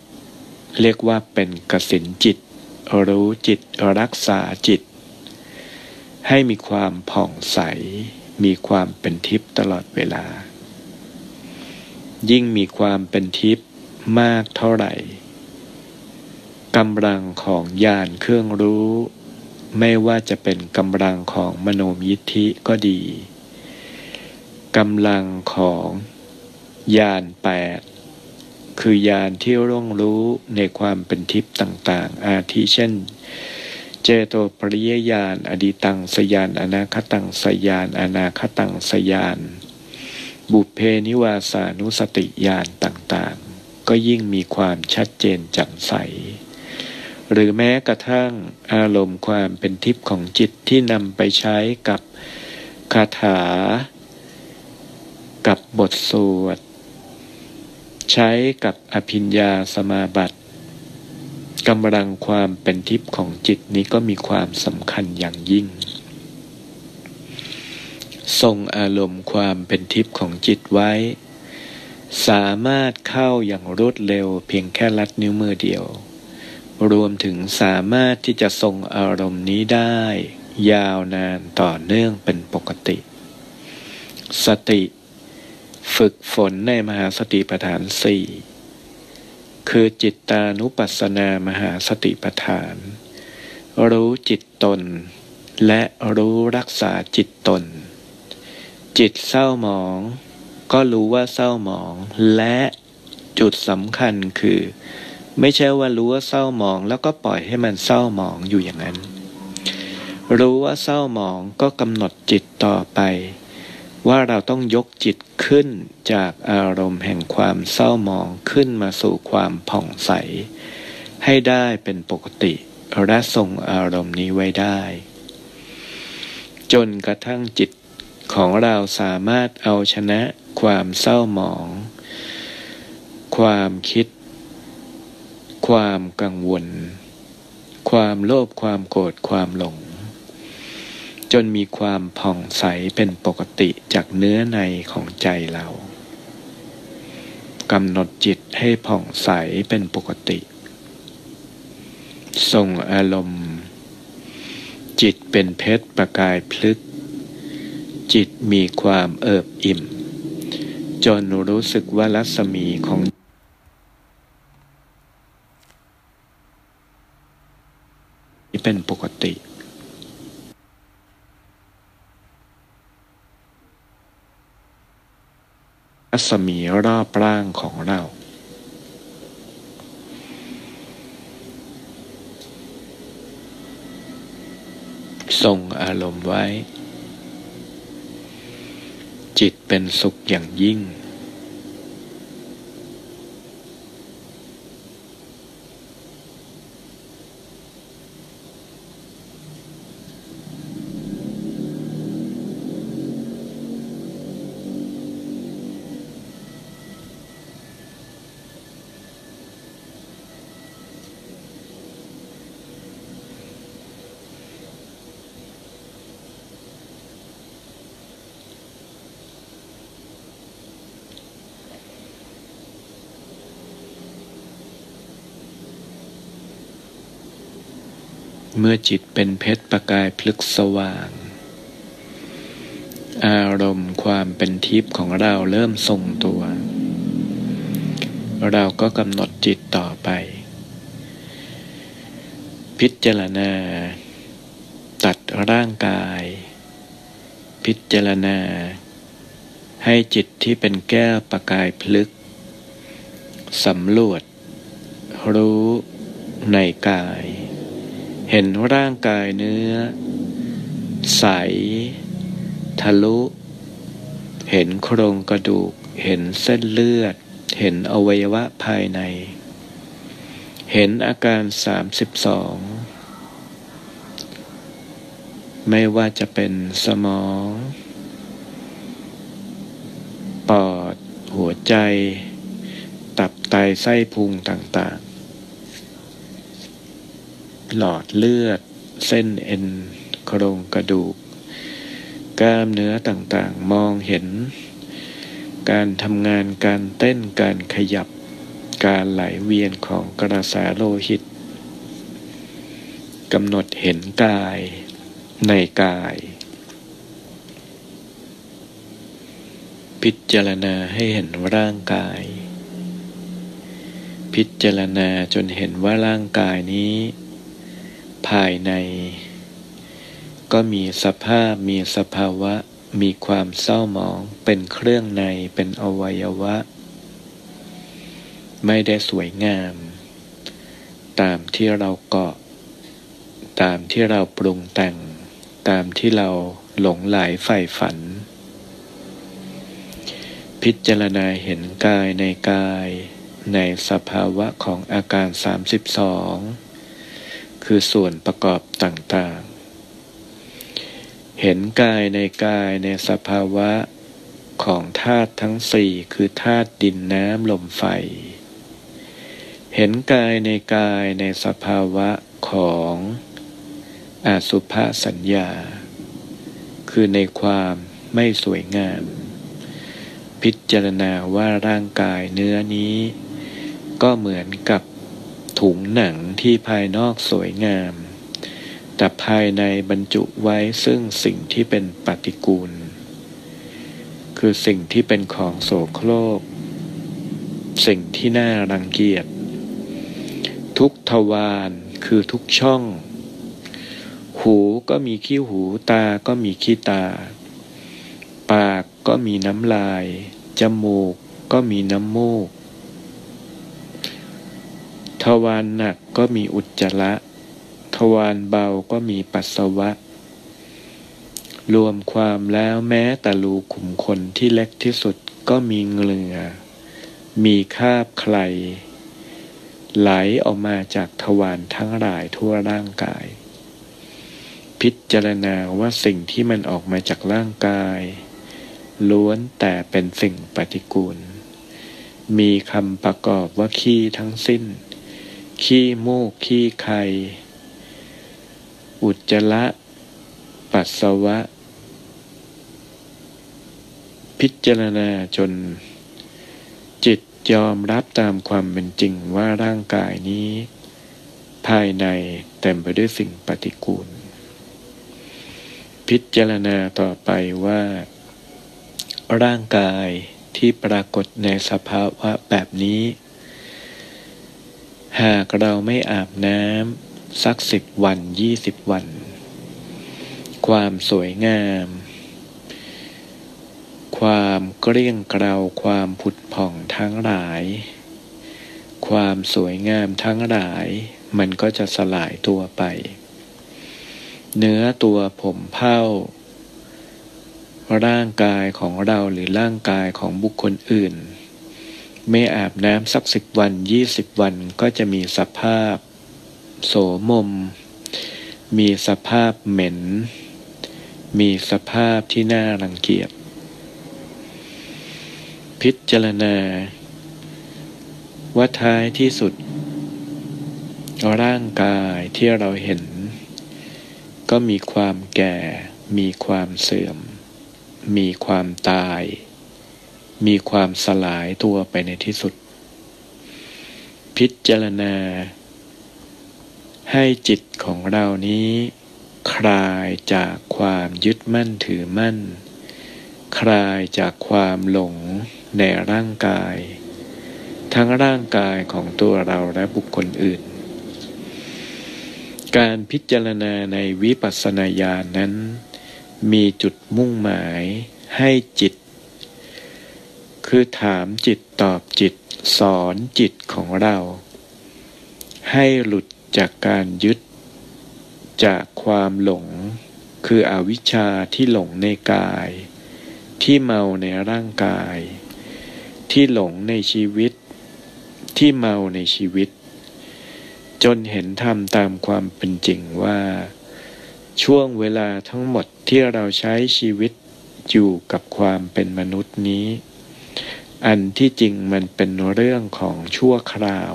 เรียกว่าเป็นกสินจิต รู้จิตรักษาจิต ให้มีความผ่องใส มีความเป็นทิพย์ตลอดเวลา ยิ่งมีความเป็นทิพย์มากเท่าไหร่กำลังของญาณเครื่องรู้ ไม่ว่าจะเป็นกำลังของมโนมิธิก็ดีกำลังของญาณแปดคือญาณที่ร่วงรู้ในความเป็นทิพย์ต่างๆ อาทิเช่น เจโตปริยญาณอดีตังสยานอนาคตังสยานอนาคตังสยาน บุพเพนิวาสานุสติญาณต่างๆ ก็ยิ่งมีความชัดเจนแจ่มใส หรือแม้กระทั่งอารมณ์ความเป็นทิพย์ของจิตที่นำไปใช้กับคาถา กับบทสวด ใช้กับอภิญญาสมาบัติกำลังความเป็นทิพย์ของจิตนี้ก็มีความสำคัญอย่างยิ่ง ทรงอารมณ์ความเป็นทิพย์ของจิตไว้ สามารถเข้าอย่างรวดเร็วเพียงแค่ลัดนิ้วมือเดียว รวมถึงสามารถที่จะทรงอารมณ์นี้ได้ ยาวนานต่อเนื่องเป็นปกติ สติ ฝึกฝนในมหาสติปัฏฐานสี่คือจิตตานุปัสสนามหาสติปัฏฐาน รู้จิตตน และรู้รักษาจิตตน จิตเศร้าหมอง ก็รู้ว่าเศร้าหมองและจุดสำคัญคือ ไม่ใช่ว่ารู้ว่าเศร้าหมอง แล้วก็ปล่อยให้มันเศร้าหมองอยู่อย่างนั้น รู้ว่าเศร้าหมองก็กำหนดจิตต่อไป ว่าเราต้องยกจิตขึ้นจากอารมณ์แห่งความเศร้าหมองขึ้นมาสู่ความผ่องใส ให้ได้เป็นปกติและทรงอารมณ์นี้ไว้ได้ จนกระทั่งจิตของเราสามารถเอาชนะความเศร้าหมอง ความคิด ความกังวล ความโลภความโกรธความหลง จนมีความผ่องใสเป็นปกติจากเนื้อในของใจเรากำหนดจิตให้ผ่องใสเป็นปกติทรงอารมณ์ จิตเป็นเพชรประกายพลึก จิตมีความเอิบอิ่ม จนรู้สึกว่ารัศมีของ เป็นปกติรัศมีรอบร่างของเราส่งอารมณ์ไว้ จิตเป็นสุขอย่างยิ่ง เมื่อจิตเป็นเพชรประกายพลึกสว่าง อารมณ์ความเป็นทิพย์ของเราเริ่มทรงตัว เราก็กำหนดจิตต่อไป พิจารณา ตัดร่างกาย พิจารณา ให้จิตที่เป็นแก้วประกายพลึกสำรวจ รู้ในกาย เห็นร่างกายเนื้อ ใส ทะลุ เห็นโครงกระดูก เห็นเส้นเลือด เห็นอวัยวะภายใน เห็นอาการสามสิบสองไม่ว่าจะเป็นสมอง ปอด หัวใจ ตับไตไส้พุงต่าง หลอดเลือด เส้นเอ็นโครงกระดูก กล้ามเนื้อต่างๆ มองเห็น การทำงานการเต้นการขยับ การไหลเวียนของกระแสโลหิตกำหนดเห็นกายในกาย พิจารณาให้เห็นร่างกาย พิจารณาจนเห็นว่าร่างกายนี้ ภายใน ก็มีสภาพมีสภาวะ มีความเศร้าหมอง เป็นเครื่องในเป็นอวัยวะ ไม่ได้สวยงาม ตามที่เราเกาะ ตามที่เราปรุงแต่ง ตามที่เราหลงไหลใฝ่ฝัน พิจารณาเห็นกายในกาย ในสภาวะของอาการ 32 คือส่วนประกอบต่างๆ เห็นกายในกายในสภาวะของธาตุทั้งสี่คือธาตุดินน้ำลมไฟ เห็นกายในกายในสภาวะของอสุภสัญญา คือในความไม่สวยงาม พิจารณาว่าร่างกายเนื้อนี้ ก็เหมือนกับ ถุงหนังที่ภายนอกสวยงาม แต่ภายในบรรจุไว้ซึ่งสิ่งที่เป็นปฏิกูล คือสิ่งที่เป็นของโสโครก สิ่งที่น่ารังเกียจ ทุกทวารคือทุกช่อง หูก็มีขี้หูตาก็มีขี้ตา ปากก็มีน้ำลาย จมูกก็มีน้ำมูก ทวารหนักก็มีอุจจาระ ทวารเบาก็มีปัสสาวะ รวมความแล้วแม้แต่รูขุมขนที่เล็กที่สุดก็มีเหงื่อ มีคาบใคร ไหลออกมาจากทวารทั้งหลายทั่วร่างกาย พิจารณาว่าสิ่งที่มันออกมาจากร่างกาย ล้วนแต่เป็นสิ่งปฏิกูล มีคำประกอบว่าขี้ทั้งสิ้น ขี้มูกขี้ไข่อุจจาระ ปัสสาวะ พิจารณาจน จิตยอมรับตามความเป็นจริงว่าร่างกายนี้ ภายในเต็มไปด้วยสิ่งปฏิกูล พิจารณาต่อไปว่า ร่างกายที่ปรากฏในสภาวะแบบนี้ หากเราไม่อาบน้ำสักสิบวันยี่สิบวัน ความสวยงาม ความเกลี้ยงเกลาความผุดผ่องทั้งหลาย ความสวยงามทั้งหลาย มันก็จะสลายตัวไป เนื้อตัวผมเผ้า ร่างกายของเราหรือร่างกายของบุคคลอื่น ไม่อาบน้ำสักสิบวันยี่สิบวันก็จะมีสภาพ โสมม มีสภาพเหม็น มีสภาพที่น่ารังเกียจ พิจารณา ว่าท้ายที่สุด ร่างกายที่เราเห็น ก็มีความแก่ มีความเสื่อม มีความตาย มีความสลายตัวไปในที่สุด พิจารณา ให้จิตของเรานี้ คลายจากความยึดมั่นถือมั่น คลายจากความหลงในร่างกาย ทั้งร่างกายของตัวเราและบุคคลอื่น การพิจารณาในวิปัสสนาญาณนั้น มีจุดมุ่งหมายให้จิต คือถามจิตตอบจิต สอนจิตของเรา ให้หลุดจากการยึด จากความหลง คืออวิชชาที่หลงในกาย ที่เมาในร่างกาย ที่หลงในชีวิต ที่เมาในชีวิต จนเห็นธรรมตามความเป็นจริงว่า ช่วงเวลาทั้งหมดที่เราใช้ชีวิตอยู่กับความเป็นมนุษย์นี้ อันที่จริงมันเป็นเรื่องของชั่วคราว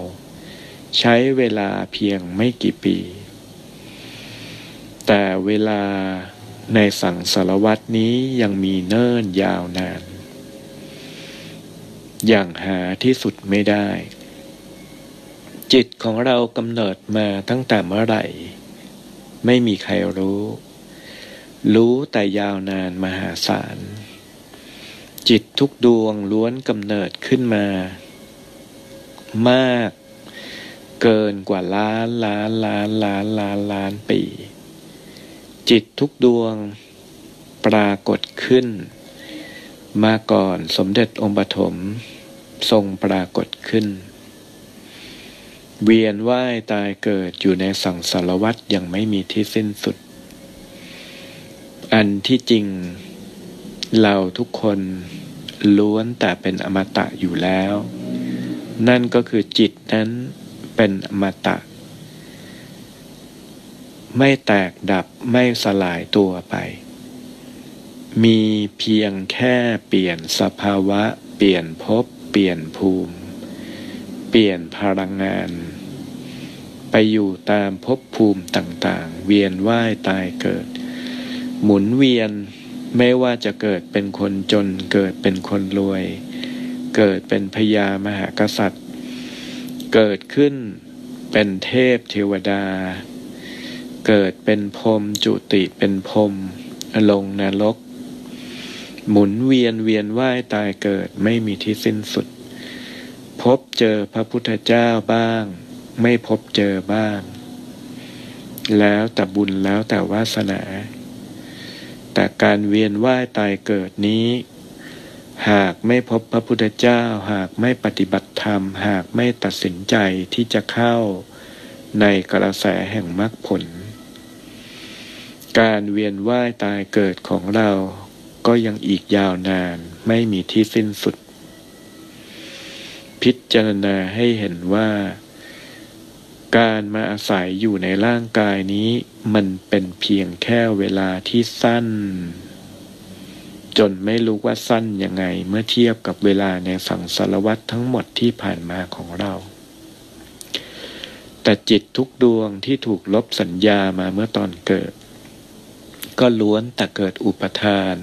ใช้เวลาเพียงไม่กี่ปี แต่เวลาในสังสารวัตนี้ยังมีเนิ่นยาวนาน อย่างหาที่สุดไม่ได้ จิตของเรากำเนิดมาตั้งแต่เมื่อไหร่ ไม่มีใครรู้ รู้แต่ยาวนานมหาศาล จิตทุกดวงล้วนกำเนิดขึ้นมา มาก เกินกว่าล้านล้านล้านล้านล้านล้านปี จิตทุกดวงปรากฏขึ้น มาก่อนสมเด็จองค์ปฐมทรงปรากฏขึ้น เวียนว่ายตายเกิดอยู่ในสังสารวัฏยังไม่มีที่สิ้นสุด อันที่จริงเราทุกคน ล้วนแต่เป็นอมตะอยู่แล้ว นั่นก็คือจิตนั้นเป็นอมตะ ไม่แตกดับไม่สลายตัวไป มีเพียงแค่เปลี่ยนสภาวะ เปลี่ยนภพเปลี่ยนภูมิ เปลี่ยนพลังงาน ไปอยู่ตามภพภูมิต่างๆ เวียนว่ายตายเกิด หมุนเวียน ไม่ว่าจะเกิดเป็นคนจนเกิดเป็นคนรวย เกิดเป็นพญามหากษัตริย์ เกิดขึ้นเป็นเทพเทวดา เกิดเป็นพรมจุติเป็นพรมลงนรก หมุนเวียนเวียนว่ายตายเกิดไม่มีที่สิ้นสุด พบเจอพระพุทธเจ้าบ้าง ไม่พบเจอบ้าง แล้วแต่บุญแล้วแต่วาสนา แต่การเวียนว่ายตายเกิดนี้ หากไม่พบพระพุทธเจ้า หากไม่ปฏิบัติธรรม หากไม่ตัดสินใจที่จะเข้าในกระแสแห่งมรรคผล การเวียนว่ายตายเกิดของเราก็ยังอีกยาวนานไม่มีที่สิ้นสุด พิจารณาให้เห็นว่า การมาอาศัยอยู่ในร่างกายนี้ มันเป็นเพียงแค่เวลาที่สั้น จนไม่รู้ว่าสั้นยังไงเมื่อเทียบกับเวลาในสังสารวัตทั้งหมดที่ผ่านมาของเรา แต่จิตทุกดวงที่ถูกลบสัญญามาเมื่อตอนเกิด ก็ล้วนแต่เกิดอุปทาน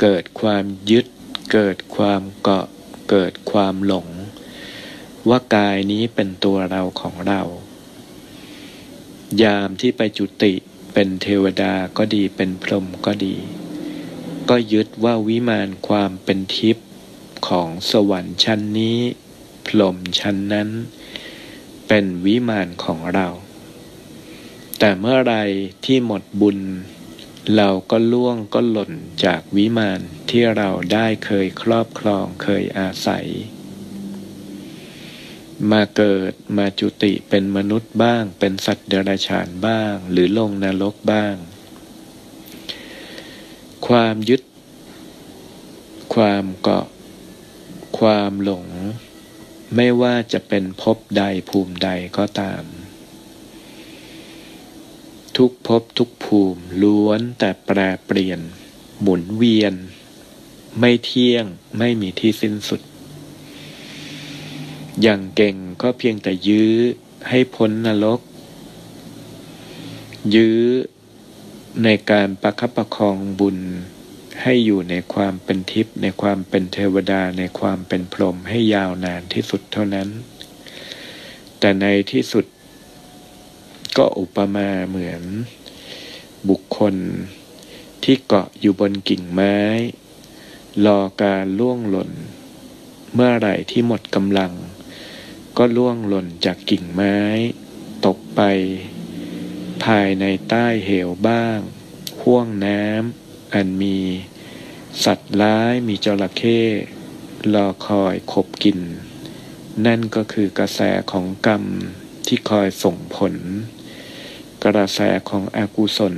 เกิดความยึด เกิดความเกาะ เกิดความหลง ว่ากายนี้เป็นตัวเราของเรา ยามที่ไปจุติเป็นเทวดาก็ดีเป็นพรหมก็ดี ก็ยึดว่าวิมานความเป็นทิพย์ของสวรรค์ชั้นนี้ พรหมชั้นนั้น เป็นวิมานของเรา แต่เมื่อไรที่หมดบุญ เราก็ล่วงก็หล่นจากวิมานที่เราได้เคยครอบครองเคยอาศัย มาเกิดมาจุติเป็นมนุษย์บ้าง เป็นสัตว์เดรัจฉานบ้าง หรือลงนรกบ้าง ความยึด ความเกาะ ความหลง ไม่ว่าจะเป็นภพใดภูมิใดก็ตาม ทุกภพทุกภูมิล้วนแต่แปรเปลี่ยน หมุนเวียน ไม่เที่ยงไม่มีที่สิ้นสุด อย่างเก่งก็เพียงแต่ยื้อให้พ้นนรก ยื้อในการประคับประคองบุญ ให้อยู่ในความเป็นทิพย์ในความเป็นเทวดาในความเป็นพรหมให้ยาวนานที่สุดเท่านั้น แต่ในที่สุดก็อุปมาเหมือน บุคคลที่เกาะอยู่บนกิ่งไม้ รอการล่วงหล่น เมื่อไหร่ที่หมดกำลัง ก็ล่วงหล่นจากกิ่งไม้ ตกไป ภายในใต้เหวบ้าง ห่วงน้ำอันมี สัตว์ร้ายมีจระเข้รอคอยขบกิน นั่นก็คือกระแสของกรรมที่คอยส่งผล กระแสของอกุศล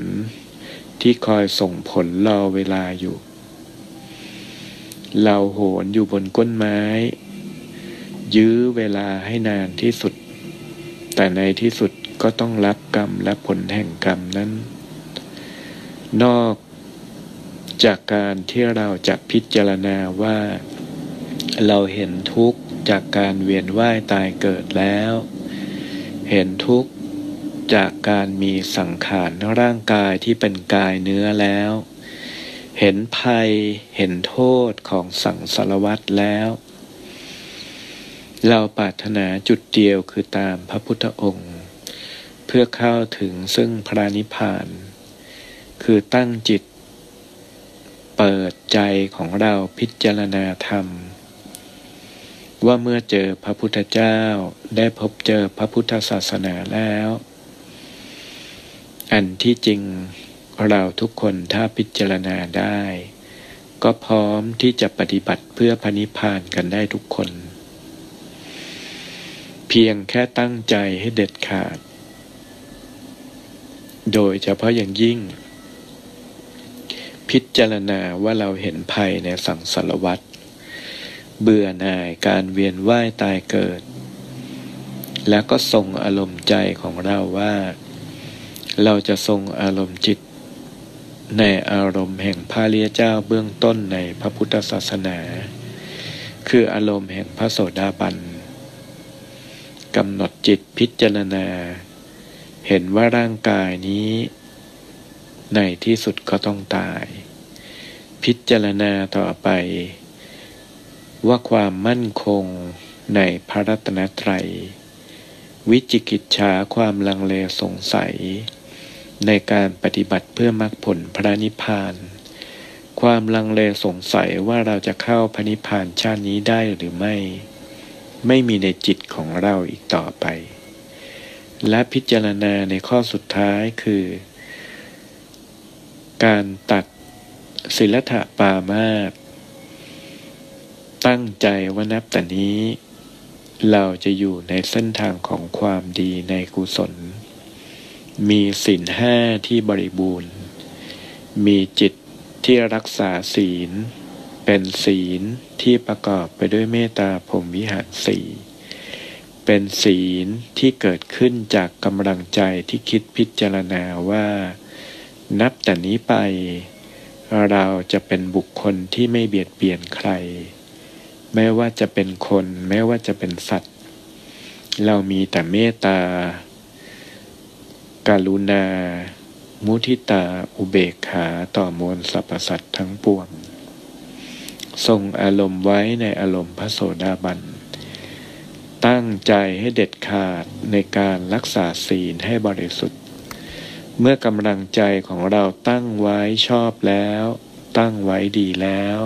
ที่คอยส่งผลรอเวลาอยู่ เราโหนอยู่บนก้นไม้ ยื้อเวลาให้นานที่สุด แต่ในที่สุดก็ต้องรับกรรมและผลแห่งกรรมนั้น นอกจากการที่เราจะพิจารณาว่า เราเห็นทุกข์จากการเวียนว่ายตายเกิดแล้ว เห็นทุกข์จากการมีสังขารร่างกายที่เป็นกายเนื้อแล้ว เห็นภัยเห็นโทษของสังสารวัตรแล้ว เราปรารถนาจุดเดียวคือตามพระพุทธองค์ เพื่อเข้าถึงซึ่งพระนิพพาน คือตั้งจิต เปิดใจของเราพิจารณาธรรม ว่าเมื่อเจอพระพุทธเจ้าได้พบเจอพระพุทธศาสนาแล้ว อันที่จริงเราทุกคนถ้าพิจารณาได้ ก็พร้อมที่จะปฏิบัติเพื่อพระนิพพานกันได้ทุกคน เพียงแค่ตั้งใจให้เด็ดขาด โดยเฉพาะอย่างยิ่ง พิจารณาว่าเราเห็นภัยในสังสารวัตรเบื่อหน่ายการเวียนว่ายตายเกิด แล้วก็ทรงอารมณ์ใจของเราว่า เราจะทรงอารมณ์จิต ในอารมณ์แห่งพระเลียเจ้าเบื้องต้นในพระพุทธศาสนา คืออารมณ์แห่งพระโสดาบัน กำหนดจิตพิจารณา เห็นว่าร่างกายนี้ ในที่สุดก็ต้องตาย พิจารณาต่อไป ว่าความมั่นคงในพระรัตนตรัย วิจิกิจฉาความลังเลสงสัย ในการปฏิบัติเพื่อมรรคผลพระนิพพาน ความลังเลสงสัยว่าเราจะเข้าพระนิพพานชาตินี้ได้หรือไม่ ไม่มีในจิตของเราอีกต่อไป และพิจารณาในข้อสุดท้ายคือ การตัดศิลธะปามาตตั้งใจว่านับแต่นี้ เราจะอยู่ในเส้นทางของความดีในกุศล มีศีลห้าที่บริบูรณ์ มีจิตที่รักษาศีล เป็นศีลที่ประกอบไปด้วยเมตตาพรมวิหารสีเป็นศีลที่เกิดขึ้นจากกำลังใจที่คิดพิจารณาว่า นับแต่นี้ไป เราจะเป็นบุคคลที่ไม่เบียดเบียนใคร แม้ว่าจะเป็นคนแม้ว่าจะเป็นสัตว์ เรามีแต่เมตตาการุณา มุทิตา อุเบกขาต่อมวลสรรพสัตว์ทั้งปวง ทรงอารมณ์ไว้ในอารมณ์พระโสดาบัน ตั้งใจให้เด็ดขาดในการรักษาศีลให้บริสุทธิ์ เมื่อกำลังใจของเราตั้งไว้ชอบแล้ว ตั้งไว้ดีแล้ว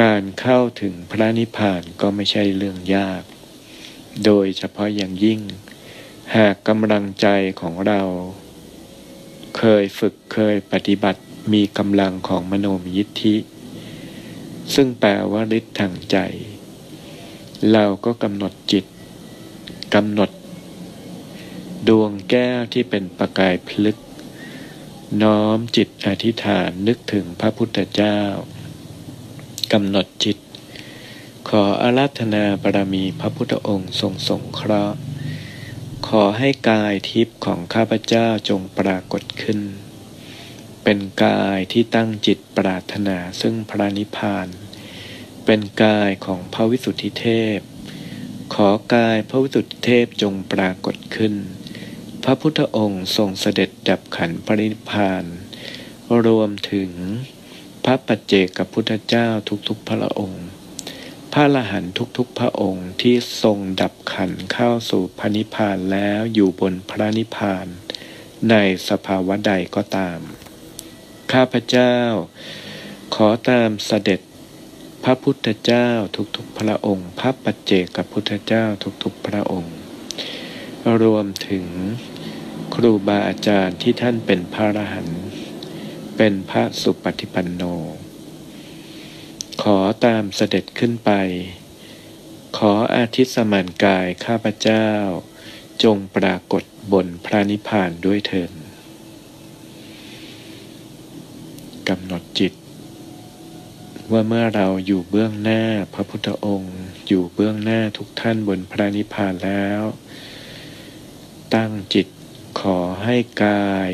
การเข้าถึงพระนิพพานก็ไม่ใช่เรื่องยาก โดยเฉพาะอย่างยิ่ง หากกำลังใจของเรา เคยฝึกเคยปฏิบัติ มีกำลังของมโนมยิทธิ ซึ่งแปลว่าฤทธิ์ทางใจ เราก็กำหนดจิตกำหนด ดวงแก้วที่เป็นประกายพลึก น้อมจิตอธิษฐานนึกถึงพระพุทธเจ้ากำหนดจิต ขออาราธนาบารมีพระพุทธองค์ทรงสงเคราะห์ขอให้กายทิพย์ของข้าพเจ้าจงปรากฏขึ้น เป็นกายที่ตั้งจิตปรารถนาซึ่งพระนิพพาน เป็นกายของพระวิสุทธิเทพ ขอกายพระวิสุทธิเทพจงปรากฏขึ้น พระพุทธองค์ทรงเสด็จดับขันปรินิพพาน รวมถึงพระปัจเจกพุทธเจ้าทุกๆพระองค์ พระละหันทุกๆพระองค์ที่ทรงดับขันเข้าสู่พระนิพพานแล้วอยู่บนพระนิพพาน ในสภาวะใดก็ตาม ข้าพเจ้า ขอตามเสด็จพระพุทธเจ้าทุกๆพระองค์ พระปัจเจกับพุทธเจ้าทุกๆพระองค์ รวมถึงครูบาอาจารย์ที่ท่านเป็นพระอรหันต์เป็นพระสุปฏิปันโน ขอตามเสด็จขึ้นไป ขออาทิตสมานกายข้าพเจ้า จงปรากฏบนพระนิพพานด้วยเถิด กำหนดจิต ว่าเมื่อเราอยู่เบื้องหน้าพระพุทธองค์ อยู่เบื้องหน้าทุกท่านบนพระนิพพานแล้ว ตั้งจิตขอให้กาย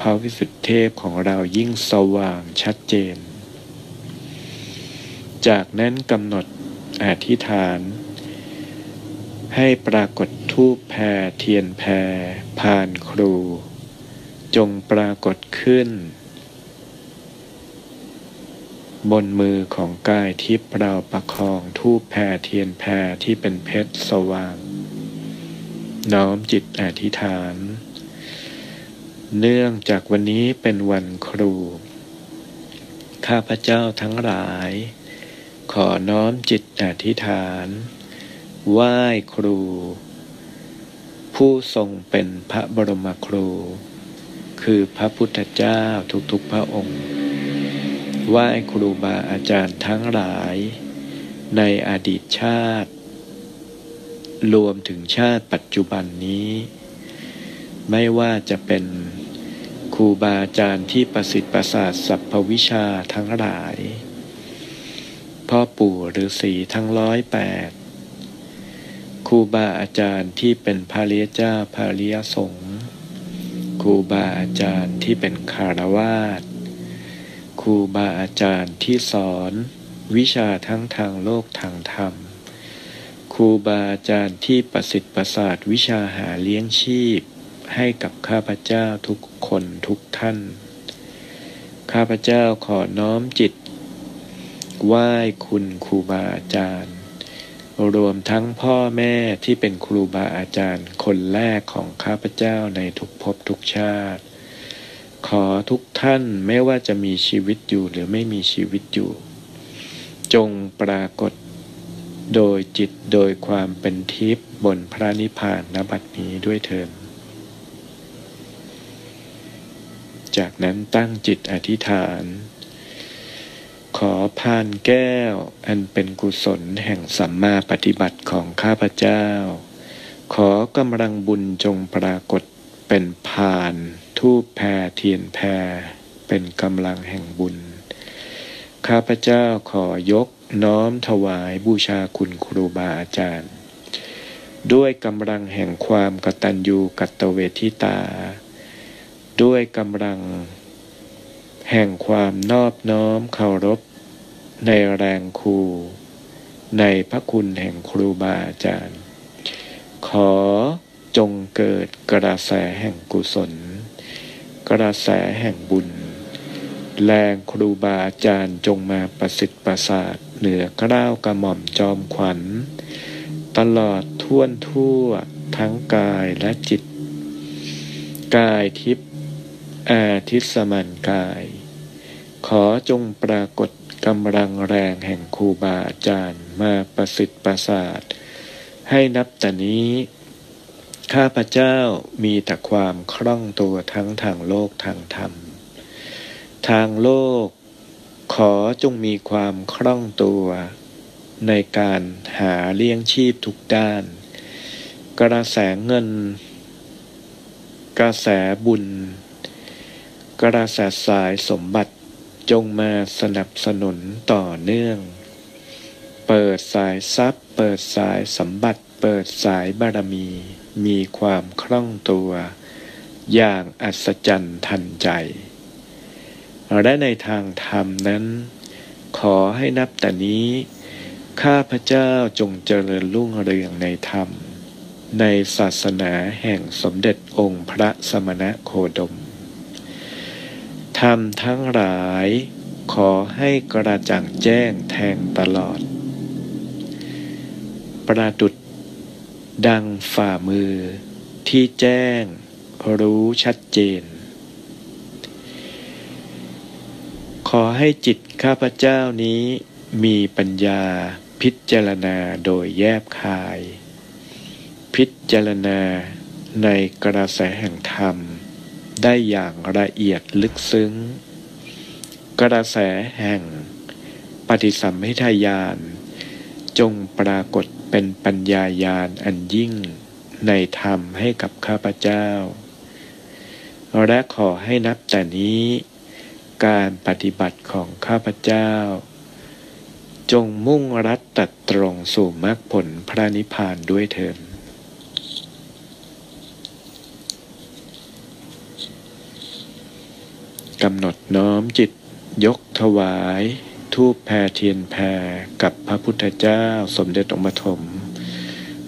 พระวิสุทธิเทพของเรายิ่งสว่างชัดเจน จากนั้นกำหนดอธิษฐาน ให้ปรากฏทูปแพรเทียนแพรผ่านครู จงปรากฏขึ้น บนมือของกายทิพย์เราประคองทูบแพรเทียนแพรที่เป็นเพชรสว่าง น้อมจิตอธิษฐาน เนื่องจากวันนี้เป็นวันครู ข้าพเจ้าทั้งหลาย ขอน้อมจิตอธิษฐานไหว้ครู ผู้ทรงเป็นพระบรมครู คือพระพุทธเจ้าทุกๆพระองค์ ไหว้ครูบาอาจารย์ทั้งหลายในอดีตชาติ รวมถึงชาติปัจจุบันนี้ ไม่ว่าจะเป็นครูบาอาจารย์ที่ประสิทธิ์ประสาทสัพพวิชาทั้งหลาย พ่อปู่ฤาษีทั้งร้อยแปดครูบาอาจารย์ที่เป็นพระเลียเจ้าพระเลียสงฆ์ครูบาอาจารย์ที่เป็นคารวาส ครูบาอาจารย์ที่สอน วิชาทั้งทางโลกทางธรรม ครูบาอาจารย์ที่ประสิทธิ์ประสาทวิชาหาเลี้ยงชีพ ให้กับข้าพเจ้าทุกคนทุกท่าน ข้าพเจ้าขอน้อมจิตไหว้คุณครูบาอาจารย์ รวมทั้งพ่อแม่ที่เป็นครูบาอาจารย์คนแรกของข้าพเจ้าในทุกภพทุกชาติ ขอทุกท่านไม่ว่าจะมีชีวิตอยู่หรือไม่มีชีวิตอยู่ จงปรากฏโดยจิตโดยความเป็นทิพย์บนพระนิพพานนบัดนี้ด้วยเถิดจากนั้นตั้งจิตอธิษฐาน ขอพานแก้วอันเป็นกุศลแห่งสัมมาปฏิบัติของข้าพเจ้า ขอกำลังบุญจงปรากฏเป็นพาน ทูบแพรเทียนแพรเป็นกำลังแห่งบุญ ข้าพเจ้าขอยกน้อมถวายบูชาคุณครูบาอาจารย์ ด้วยกำลังแห่งความกตัญญูกตเวทิตา ด้วยกำลัง แห่งความนอบน้อมเคารพ ในแรงครู ในพระคุณแห่งครูบาอาจารย์ ขอจงเกิดกระแสแห่งกุศล กระแสแห่งบุญ แรงครูบาอาจารย์จงมาประสิทธิ์ประสาทเหนือกล้าวกระหม่อมจอมขวัญ ตลอดท่วนทั่วทั้งกายและจิต กายทิพย์อาทิตสมันกาย ขอจงปรากฏกำลังแรงแห่งครูบาอาจารย์มาประสิทธิ์ประสาทให้นับแต่นี้ ข้าพเจ้ามีแต่ความคล่องตัวทั้งทางโลกทางธรรม ทางโลกขอจงมีความคล่องตัว ในการหาเลี้ยงชีพทุกด้าน กระแสเงิน กระแสบุญ กระแสสายสมบัติจงมาสนับสนุนต่อเนื่อง เปิดสายทรัพย์ เปิดสายสมบัติ เปิดสายบารมี มีความคล่องตัว อย่างอัศจรรย์ทันใจ และในทางธรรมนั้น ขอให้นับแต่นี้ ข้าพเจ้าจงเจริญรุ่งเรืองในธรรม ในศาสนาแห่งสมเด็จองค์พระสมณะโคดม ธรรมทั้งหลายขอให้กระจ่างแจ้งแทงตลอด ประดุด ดังฝ่ามือที่แจ้งรู้ชัดเจน ขอให้จิตข้าพเจ้านี้มีปัญญาพิจารณาโดยแยบคาย พิจารณาในกระแสแห่งธรรม ได้อย่างละเอียดลึกซึ้ง กระแสแห่ง ปฏิสัมพิทายาน จงปรากฏ เป็นปัญญายาณอันยิ่งในธรรมให้กับข้าพเจ้า และขอให้นับแต่นี้ การปฏิบัติของข้าพเจ้า จงมุ่งรัดตัดตรงสู่มรรคผลพระนิพพานด้วยเถิดกำหนดน้อมจิตยกถวาย ทูบแพรเทียนแพรกับพระพุทธเจ้าสมเด็จองค์ปฐม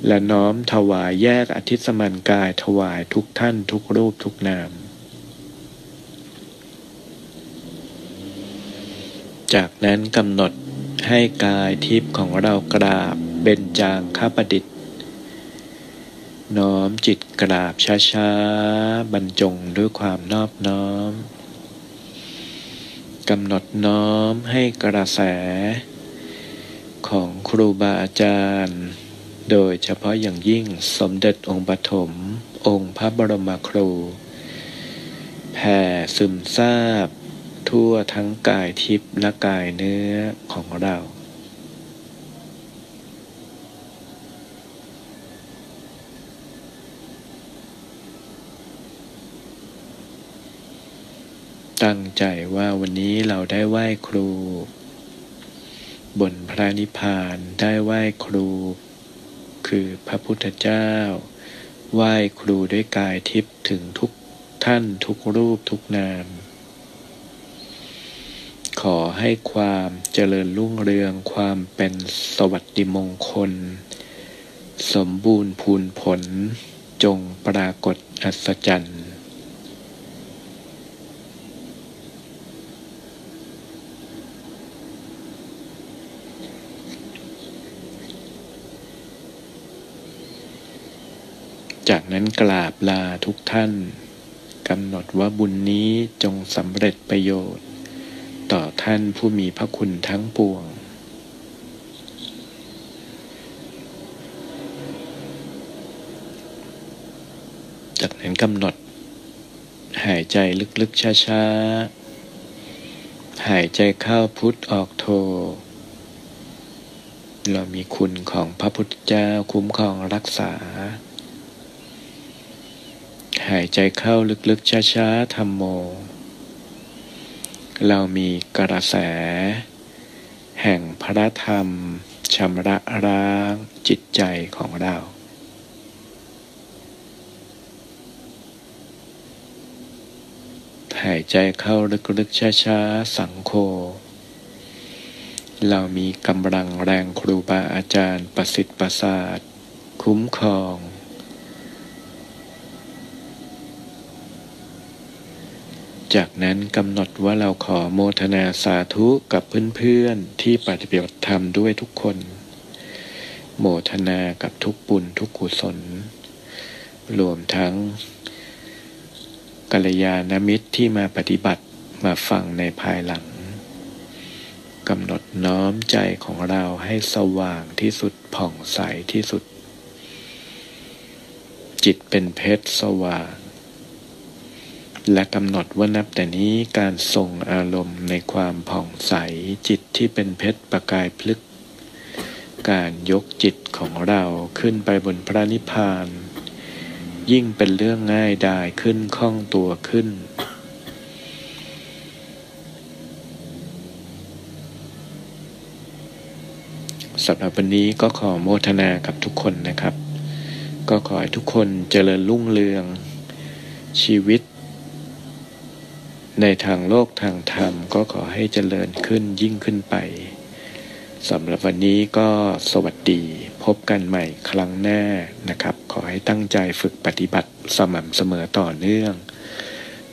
และน้อมถวายแยกอธิสมันกายถวายทุกท่านทุกรูปทุกนาม จากนั้นกำหนดให้กายทิพย์ของเรากราบเบญจางคประดิษฐ์ น้อมจิตกราบช้าๆ บรรจงด้วยความนอบน้อม กำหนดน้อมให้กระแส ของครูบาอาจารย์ โดยเฉพาะอย่างยิ่งสมเด็จองค์ปฐม องค์พระบรมครู แผ่ซึมซาบ ทั่วทั้งกายทิพย์และกายเนื้อของเรา ตั้งใจว่าวันนี้เราได้ไหว้ครู บนพระนิพพานได้ไหว้ครู คือพระพุทธเจ้า ไหว้ครูด้วยกายทิพย์ถึงทุกท่านทุกรูปทุกนาม ขอให้ความเจริญรุ่งเรืองความเป็นสวัสดิมงคล สมบูรณ์พูนผลจงปรากฏอัศจรรย์ จา กราบลาทุกท่านกำหนดว่าบุญนี้จงสำเร็จประโยชน์ ต่อท่านผู้มีพระคุณทั้งปวงจากนั้นกำหนด หายใจลึกๆช้าๆ หายใจเข้าพุทธออกโท เรามีคุณของพระพุทธเจ้าคุ้มครองรักษา หายใจเข้าลึกๆ ช้าๆธรรมโม เรามีกระแส แห่งพระธรรมชำระล้างจิตใจของเราหายใจเข้าลึกๆ ช้าๆ สังโฆเรามีกำลังแรงครูบาอาจารย์ประสิทธิ์ประสาท คุ้มครอง จากนั้นกำหนดว่าเราขอโมทนาสาธุกับเพื่อนๆที่ปฏิบัติธรรมด้วยทุกคน โมทนากับทุกบุญทุกกุศล รวมทั้งกัลยาณมิตรที่มาปฏิบัติมาฟังในภายหลังกำหนดน้อมใจของเราให้สว่างที่สุดผ่องใสที่สุด จิตเป็นเพชรสว่าง และกำหนดว่านับแต่นี้การส่งอารมณ์ในความผ่องใสจิตที่เป็นเพชรประกายพลึก การยกจิตของเราขึ้นไปบนพระนิพพาน ยิ่งเป็นเรื่องง่ายดายขึ้นคล่องตัวขึ้น สำหรับวันนี้ก็ขอโมทนากับทุกคนนะครับ ก็ขอให้ทุกคนเจริญรุ่งเรืองชีวิต ในทางโลกทางธรรมก็ขอให้เจริญขึ้นยิ่งขึ้นไปสำหรับวันนี้ก็สวัสดีพบกันใหม่ครั้งหน้านะครับ ขอให้ตั้งใจฝึกปฏิบัติสม่ำเสมอต่อเนื่อง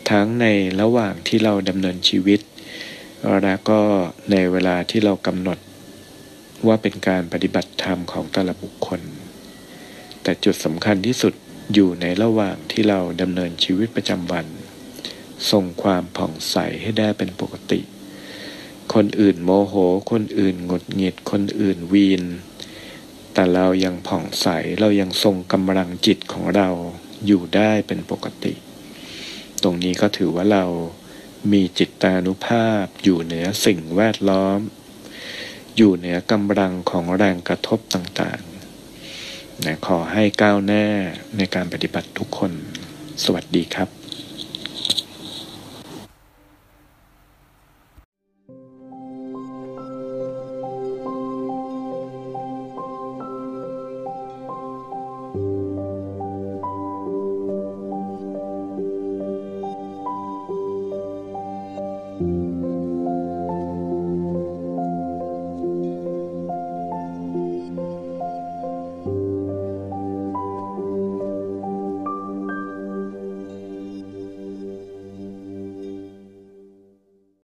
ทั้งในระหว่างที่เราดำเนินชีวิต แล้วก็ในเวลาที่เรากำหนดว่าเป็นการปฏิบัติธรรมของแต่ละบุคคล แต่จุดสำคัญที่สุดอยู่ในระหว่างที่เราดำเนินชีวิตประจำวัน ทรงความผ่องใสให้ได้เป็นปกติ คนอื่นโมโห คนอื่นหงุดหงิด คนอื่นวีน แต่เรายังผ่องใส เรายังทรงกำลังจิตของเราอยู่ได้เป็นปกติ ตรงนี้ก็ถือว่าเรามีจิตตานุภาพอยู่เหนือสิ่งแวดล้อม อยู่เหนือกำลังของแรงกระทบต่างๆนะขอให้ก้าวหน้าในการปฏิบัติทุกคน สวัสดีครับ